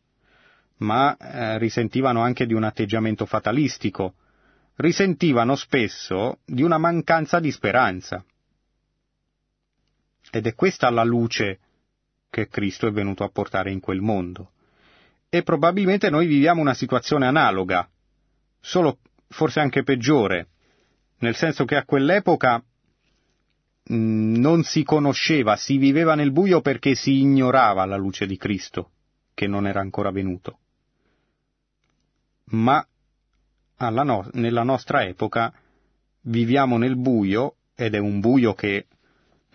ma eh, risentivano anche di un atteggiamento fatalistico, risentivano spesso di una mancanza di speranza. Ed è questa la luce che Cristo è venuto a portare in quel mondo. E probabilmente noi viviamo una situazione analoga, solo forse anche peggiore, nel senso che a quell'epoca mm, non si conosceva, si viveva nel buio perché si ignorava la luce di Cristo, che non era ancora venuto. Ma no- nella nostra epoca viviamo nel buio, ed è un buio che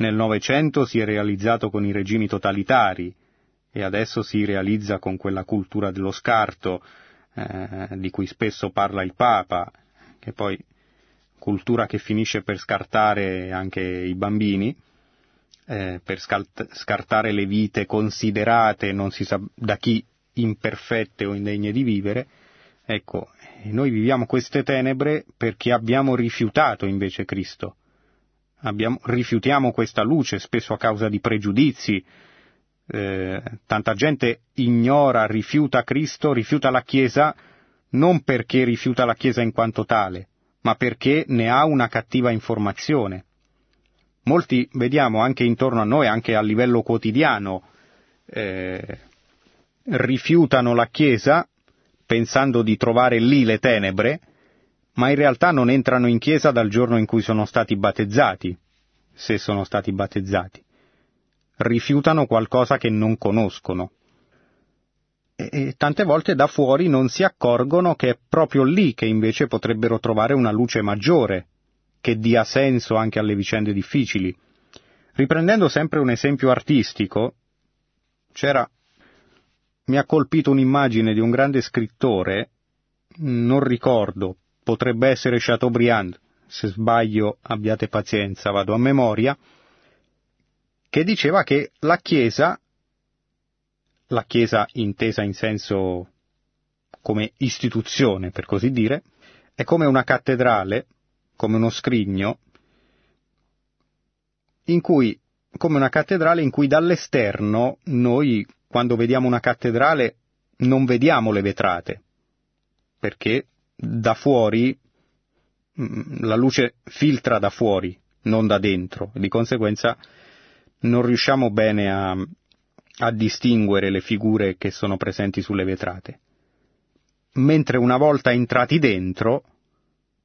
nel Novecento si è realizzato con i regimi totalitari e adesso si realizza con quella cultura dello scarto eh, di cui spesso parla il Papa, che poi cultura che finisce per scartare anche i bambini, eh, per scartare le vite considerate non si sa da chi imperfette o indegne di vivere, ecco, noi viviamo queste tenebre perché abbiamo rifiutato invece Cristo abbiamo, rifiutiamo questa luce spesso a causa di pregiudizi, eh, tanta gente ignora, rifiuta Cristo, rifiuta la Chiesa non perché rifiuta la Chiesa in quanto tale, ma perché ne ha una cattiva informazione. Molti vediamo anche intorno a noi, anche a livello quotidiano, eh, rifiutano la Chiesa pensando di trovare lì le tenebre, ma in realtà non entrano in chiesa dal giorno in cui sono stati battezzati, se sono stati battezzati. Rifiutano qualcosa che non conoscono. E, e tante volte da fuori non si accorgono che è proprio lì che invece potrebbero trovare una luce maggiore, che dia senso anche alle vicende difficili. Riprendendo sempre un esempio artistico, c'era mi ha colpito un'immagine di un grande scrittore, non ricordo, potrebbe essere Chateaubriand, se sbaglio abbiate pazienza, vado a memoria, che diceva che la Chiesa, la Chiesa intesa in senso come istituzione, per così dire, è come una cattedrale, come uno scrigno, in cui, come una cattedrale in cui dall'esterno noi, quando vediamo una cattedrale, non vediamo le vetrate, perché da fuori mm, la luce filtra da fuori, non da dentro, di conseguenza non riusciamo bene a, a distinguere le figure che sono presenti sulle vetrate. Mentre una volta entrati dentro,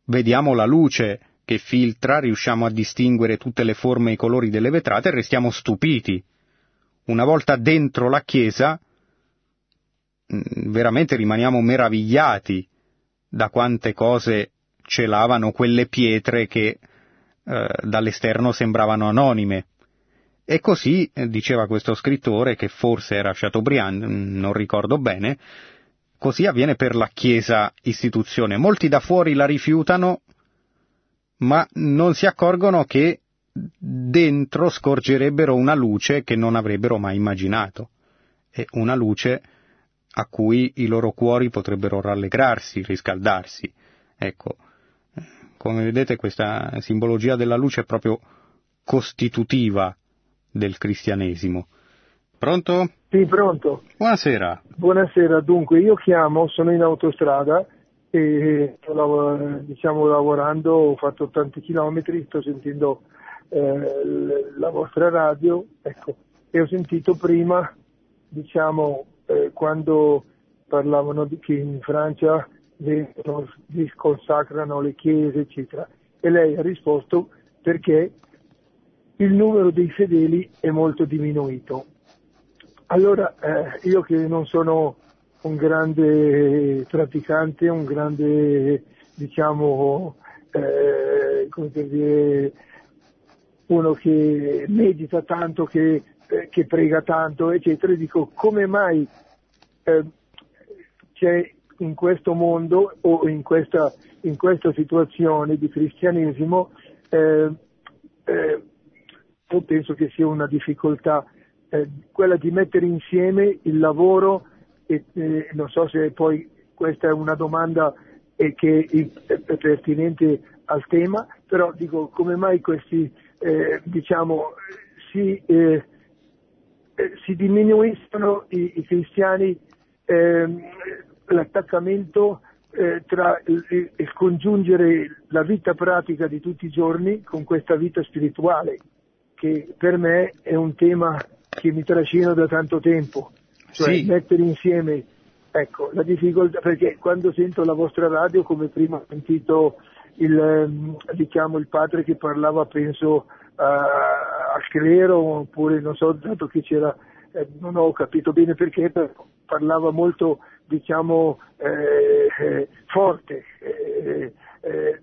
vediamo la luce che filtra, riusciamo a distinguere tutte le forme e i colori delle vetrate e restiamo stupiti. Una volta dentro la chiesa, mm, veramente rimaniamo meravigliati da quante cose celavano quelle pietre che eh, dall'esterno sembravano anonime. E così, eh, diceva questo scrittore, che forse era Chateaubriand, mm, non ricordo bene, così avviene per la Chiesa istituzione. Molti da fuori la rifiutano ma non si accorgono che dentro scorgerebbero una luce che non avrebbero mai immaginato, e una luce a cui i loro cuori potrebbero rallegrarsi, riscaldarsi. Ecco, come vedete questa simbologia della luce è proprio costitutiva del cristianesimo. Pronto? Sì, pronto. Buonasera. Buonasera, dunque io chiamo, sono in autostrada e sto diciamo, lavorando, ho fatto tanti chilometri, sto sentendo eh, la vostra radio ecco, e ho sentito prima diciamo, eh, quando parlavano di che in Francia si consacrano le chiese eccetera e lei ha risposto perché il numero dei fedeli è molto diminuito. Allora eh, io che non sono un grande praticante, un grande, diciamo, eh, come per dire, uno che medita tanto, che, eh, che prega tanto, eccetera, e dico come mai eh, c'è in questo mondo o in questa, in questa situazione di cristianesimo, eh, eh, io penso che sia una difficoltà eh, quella di mettere insieme il lavoro e, eh, non so se poi questa è una domanda eh, che è pertinente al tema, però dico come mai questi eh, diciamo si, eh, eh, si diminuiscono i, i cristiani ehm, l'attaccamento eh, tra il, il, congiungere la vita pratica di tutti i giorni con questa vita spirituale, che per me è un tema che mi trascino da tanto tempo cioè sì. mettere insieme ecco, la difficoltà, perché quando sento la vostra radio, come prima ho sentito il, diciamo, il padre che parlava, penso, uh, al clero, oppure non so, dato che c'era, eh, non ho capito bene perché, parlava molto, diciamo, eh, eh, forte. Eh, eh,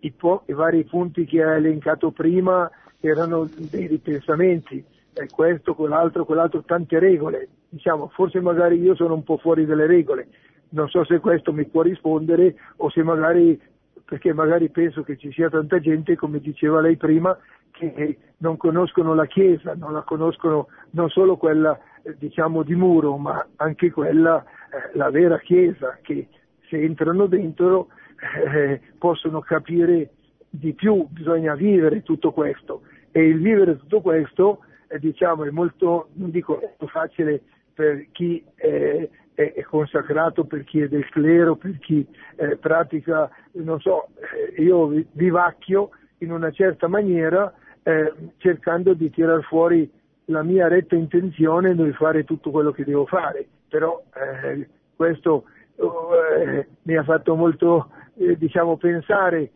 i, po- I vari punti che ha elencato prima erano dei ripensamenti, questo, quell'altro, quell'altro, tante regole diciamo, forse magari io sono un po' fuori dalle regole, non so se questo mi può rispondere o se magari, perché magari penso che ci sia tanta gente, come diceva lei prima, che non conoscono la Chiesa, non la conoscono non solo quella eh, diciamo di muro, ma anche quella, eh, la vera Chiesa, che se entrano dentro eh, possono capire di più, bisogna vivere tutto questo. E il vivere tutto questo eh, diciamo è molto, non dico facile per chi è, è, consacrato, per chi è del clero, per chi eh, pratica, non so, eh, io vivacchio in una certa maniera eh, cercando di tirar fuori la mia retta intenzione nel fare tutto quello che devo fare, però eh, questo eh, mi ha fatto molto eh, diciamo, pensare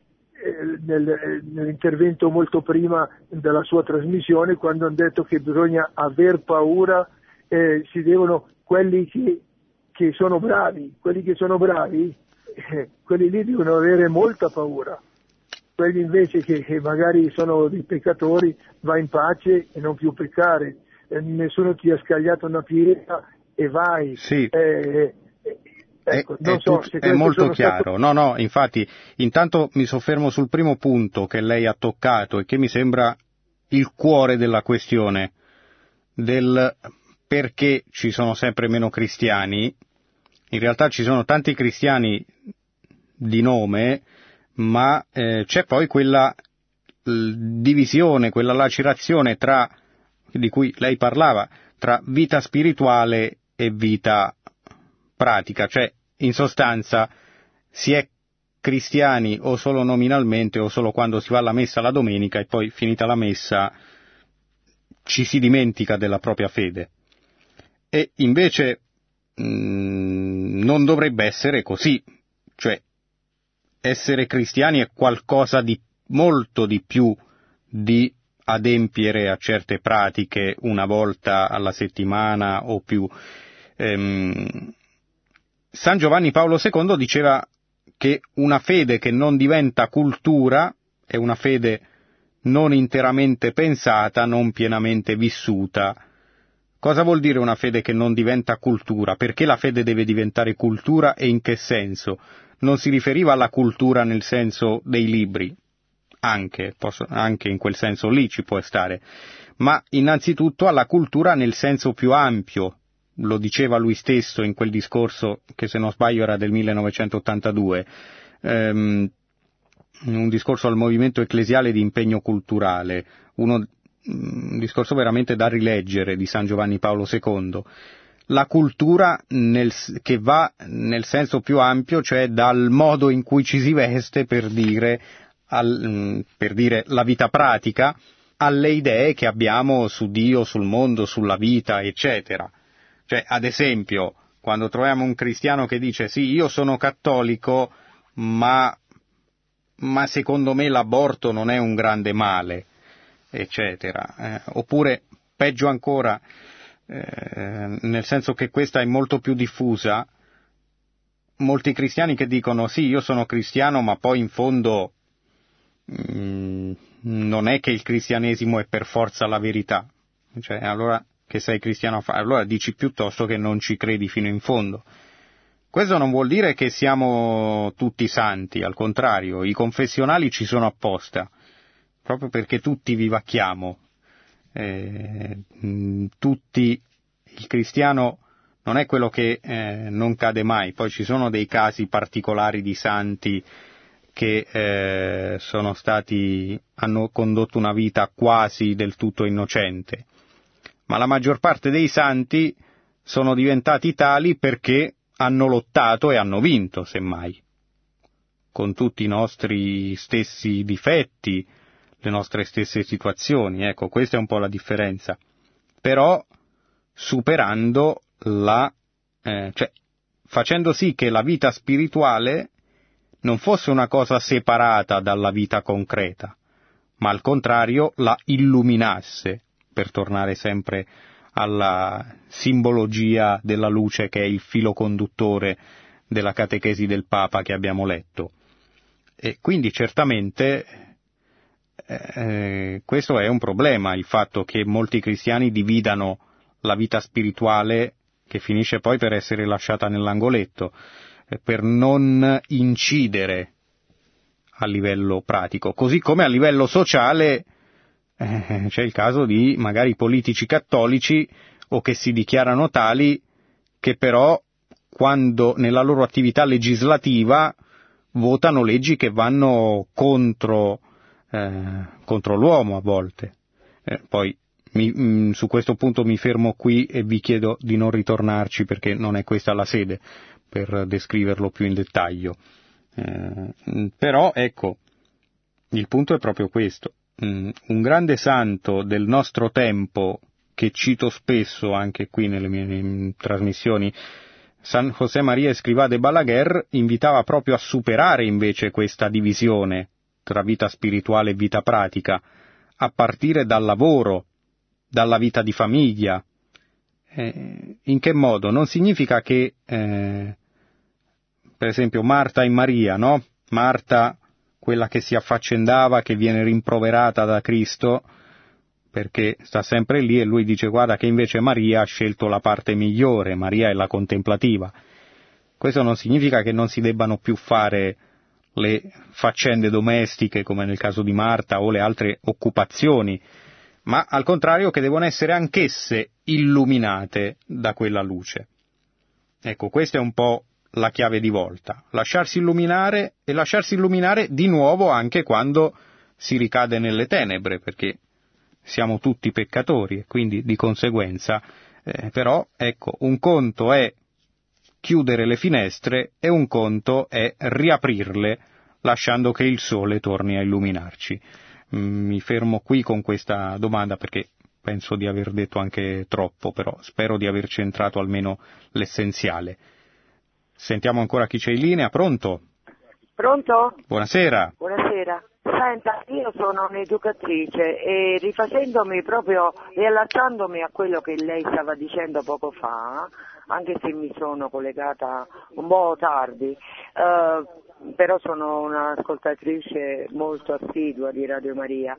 nel, nell'intervento molto prima della sua trasmissione quando hanno detto che bisogna aver paura eh, si devono, quelli che, che, sono bravi, quelli che sono bravi, eh, quelli lì devono avere molta paura, quelli invece che, che, magari sono dei peccatori, vai in pace e non più peccare, eh, nessuno ti ha scagliato una pietra e vai. Sì. Eh, Ecco, è, è, so tut, è, molto chiaro. Stato... No, no, infatti, intanto mi soffermo sul primo punto che lei ha toccato e che mi sembra il cuore della questione, del perché ci sono sempre meno cristiani. In realtà ci sono tanti cristiani di nome, ma eh, c'è poi quella divisione, quella lacerazione tra, di cui lei parlava, tra vita spirituale e vita pratica, cioè in sostanza si è cristiani o solo nominalmente o solo quando si va alla messa la domenica e poi finita la messa ci si dimentica della propria fede. E invece mh, mm, non dovrebbe essere così, cioè essere cristiani è qualcosa di molto di più di adempiere a certe pratiche una volta alla settimana o più. Ehm, San Giovanni Paolo II diceva che una fede che non diventa cultura è una fede non interamente pensata, non pienamente vissuta. Cosa vuol dire una fede che non diventa cultura? Perché la fede deve diventare cultura e in che senso? Non si riferiva alla cultura nel senso dei libri, anche, posso, anche in quel senso lì ci può stare, ma innanzitutto alla cultura nel senso più ampio, lo diceva lui stesso in quel discorso che se non sbaglio era del 1982, ehm, un discorso al movimento ecclesiale di impegno culturale, uno, un discorso veramente da rileggere di San Giovanni Paolo II. La cultura nel, che va nel senso più ampio, cioè dal modo in cui ci si veste per dire, al, per dire la vita pratica, alle idee che abbiamo su Dio, sul mondo, sulla vita, eccetera. Cioè, ad esempio, quando troviamo un cristiano che dice sì, io sono cattolico, ma, ma secondo me l'aborto non è un grande male, eccetera. Eh, oppure, peggio ancora, eh, nel senso che questa è molto più diffusa, molti cristiani che dicono sì, io sono cristiano, ma poi in fondo mh, mm, non è che il cristianesimo è per forza la verità. Cioè, allora che sei cristiano allora dici piuttosto che non ci credi fino in fondo. Questo non vuol dire che siamo tutti santi, al contrario, i confessionali ci sono apposta, proprio perché tutti vivacchiamo, eh, tutti, il cristiano non è quello che eh, non cade mai, poi ci sono dei casi particolari di santi che eh, stati, hanno condotto una vita quasi del tutto innocente, ma la maggior parte dei santi sono diventati tali perché hanno lottato e hanno vinto, semmai, con tutti i nostri stessi difetti, le nostre stesse situazioni, ecco, questa è un po' la differenza, però superando la, eh, cioè, facendo sì che la vita spirituale non fosse una cosa separata dalla vita concreta, ma al contrario la illuminasse, per tornare sempre alla simbologia della luce che è il filo conduttore della catechesi del Papa che abbiamo letto. E quindi certamente eh, questo è un problema, il fatto che molti cristiani dividano la vita spirituale che finisce poi per essere lasciata nell'angoletto, eh, per non incidere a livello pratico, così come a livello sociale eh, c'è il caso di magari politici cattolici o che si dichiarano tali che però quando nella loro attività legislativa votano leggi che vanno contro, eh, contro l'uomo a volte. Eh, poi mi, mh, mm, su questo punto mi fermo qui e vi chiedo di non ritornarci perché non è questa la sede per descriverlo più in dettaglio. Eh, però ecco, il punto è proprio questo. Mm, un grande santo del nostro tempo, che cito spesso anche qui nelle mie trasmissioni, San José María Escrivá de Balaguer invitava proprio a superare invece questa divisione tra vita spirituale e vita pratica, a partire dal lavoro, dalla vita di famiglia. Eh, in che modo? Non significa che, eh, per esempio, Marta e Maria, no? Marta quella che si affaccendava, che viene rimproverata da Cristo, perché sta sempre lì e lui dice guarda che invece Maria ha scelto la parte migliore, Maria è la contemplativa. Questo non significa che non si debbano più fare le faccende domestiche come nel caso di Marta o le altre occupazioni, ma al contrario che devono essere anch'esse illuminate da quella luce. Ecco, questa è un po' la chiave di volta, lasciarsi illuminare e lasciarsi illuminare di nuovo anche quando si ricade nelle tenebre, perché siamo tutti peccatori e quindi di conseguenza, eh, però ecco, un conto è chiudere le finestre e un conto è riaprirle lasciando che il sole torni a illuminarci. Mm, mi fermo qui con questa domanda perché penso di aver detto anche troppo, però spero di aver centrato almeno l'essenziale. Sentiamo ancora chi c'è in linea, pronto? Pronto? Buonasera. Buonasera. Senta, io sono un'educatrice e rifacendomi proprio, riallacciandomi a quello che lei stava dicendo poco fa, anche se mi sono collegata un po' tardi, eh, però sono un'ascoltatrice molto assidua di Radio Maria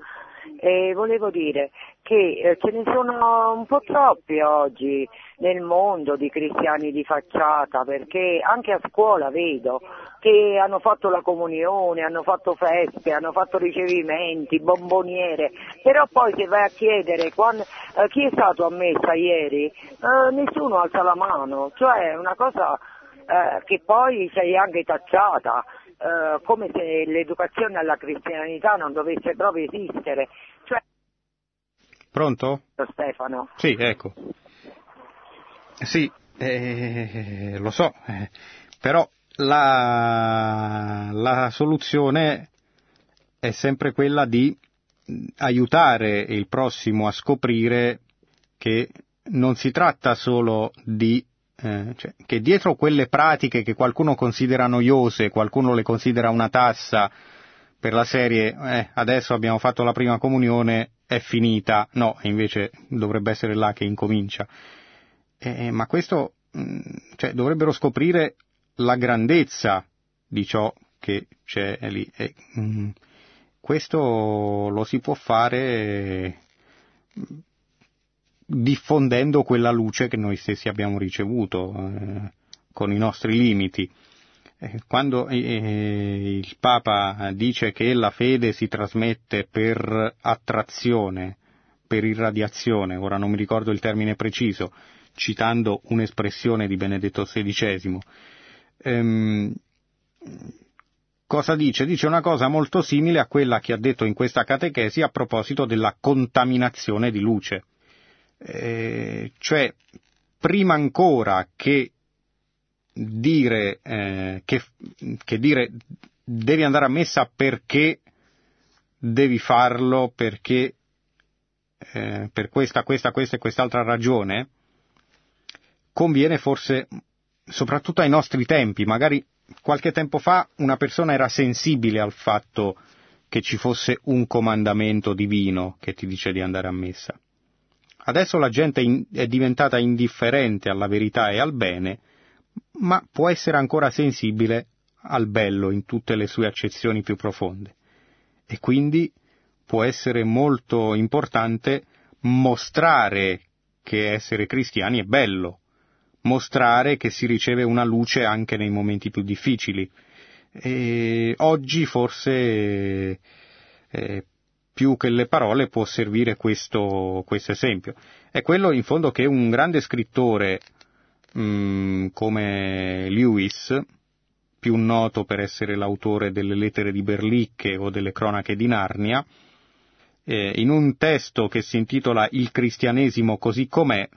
e volevo dire che eh, ce ne sono un po' troppi oggi nel mondo di cristiani di facciata perché anche a scuola vedo che hanno fatto la comunione, hanno fatto feste, hanno fatto ricevimenti, bomboniere, però poi se vai a chiedere quando, eh, chi è stato a ieri, eh, nessuno alza la mano, cioè è una cosa eh, che poi sei anche tacciata. Eh, come se l'educazione alla cristianità non dovesse proprio esistere. Cioè... Pronto? Stefano. Sì, ecco. Sì, eh, lo so, eh, però la, la soluzione è sempre quella di aiutare il prossimo a scoprire che non si tratta solo di eh, cioè, che dietro quelle pratiche che qualcuno considera noiose, qualcuno le considera una tassa per la serie eh, adesso abbiamo fatto la prima comunione, è finita, no, invece dovrebbe essere là che incomincia. Eh, ma questo, mm, cioè, dovrebbero scoprire la grandezza di ciò che c'è lì. E, mh, mm, questo lo si può fare diffondendo quella luce che noi stessi abbiamo ricevuto, eh, con i nostri limiti. Eh, quando eh, il Papa dice che la fede si trasmette per attrazione, per irradiazione, ora non mi ricordo il termine preciso, citando un'espressione di Benedetto XVI, ehm, cosa dice? Dice una cosa molto simile a quella che ha detto in questa catechesi a proposito della contaminazione di luce. Eh, cioè prima ancora che dire, eh, che, che dire devi andare a messa perché devi farlo, perché eh, per questa, questa, questa e quest'altra ragione, conviene forse, soprattutto ai nostri tempi, magari qualche tempo fa una persona era sensibile al fatto che ci fosse un comandamento divino che ti dice di andare a messa. Adesso la gente è diventata indifferente alla verità e al bene, ma può essere ancora sensibile al bello in tutte le sue accezioni più profonde. E quindi può essere molto importante mostrare che essere cristiani è bello, mostrare che si riceve una luce anche nei momenti più difficili. E oggi forse eh, più che le parole può servire questo, questo esempio. È quello in fondo che un grande scrittore mh, mm, come Lewis, più noto per essere l'autore delle lettere di Berlicche o delle cronache di Narnia, eh, in un testo che si intitola Il cristianesimo così com'è,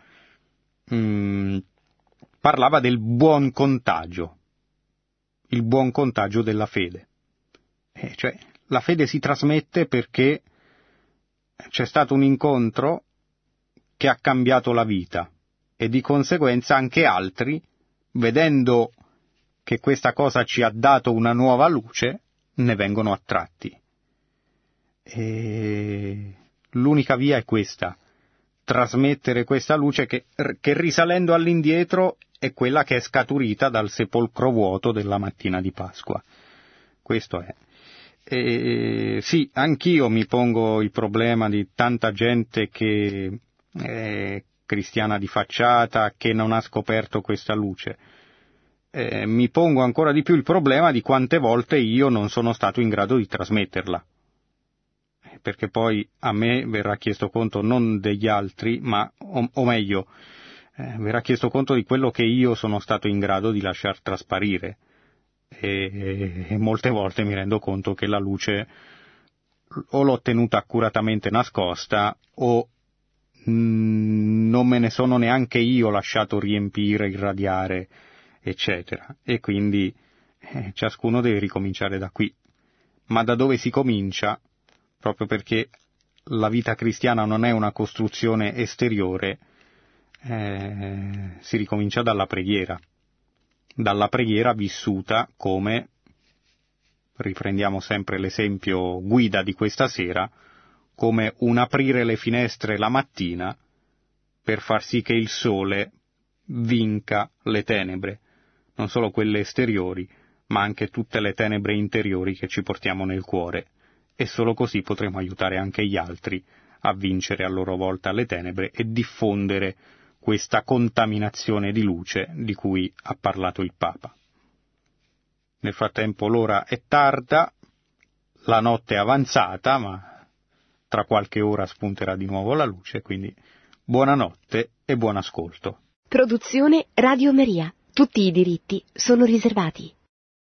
mh, mm, parlava del buon contagio, il buon contagio della fede. Eh, cioè, la fede si trasmette perché c'è stato un incontro che ha cambiato la vita e di conseguenza anche altri, vedendo che questa cosa ci ha dato una nuova luce, ne vengono attratti. E l'unica via è questa, trasmettere questa luce che, che risalendo all'indietro è quella che è scaturita dal sepolcro vuoto della mattina di Pasqua. Questo è. E, sì, anch'io mi pongo il problema di tanta gente che è cristiana di facciata, che non ha scoperto questa luce. Eh, mi pongo ancora di più il problema di quante volte io non sono stato in grado di trasmetterla. Perché poi a me verrà chiesto conto non degli altri, ma, o, o meglio, eh, verrà chiesto conto di quello che io sono stato in grado di lasciar trasparire e, e molte volte mi rendo conto che la luce o l'ho tenuta accuratamente nascosta o mm, non me ne sono neanche io lasciato riempire, irradiare, eccetera. E quindi eh, ciascuno deve ricominciare da qui. Ma da dove si comincia? Proprio perché la vita cristiana non è una costruzione esteriore, eh, si ricomincia dalla preghiera dalla preghiera vissuta come, riprendiamo sempre l'esempio guida di questa sera, come un aprire le finestre la mattina per far sì che il sole vinca le tenebre, non solo quelle esteriori, ma anche tutte le tenebre interiori che ci portiamo nel cuore, e solo così potremo aiutare anche gli altri a vincere a loro volta le tenebre e diffondere questa contaminazione di luce di cui ha parlato il Papa. Nel frattempo l'ora è tarda, la notte è avanzata, ma tra qualche ora spunterà di nuovo la luce, quindi buonanotte e buon ascolto. Produzione Radio Maria. Tutti i diritti sono riservati.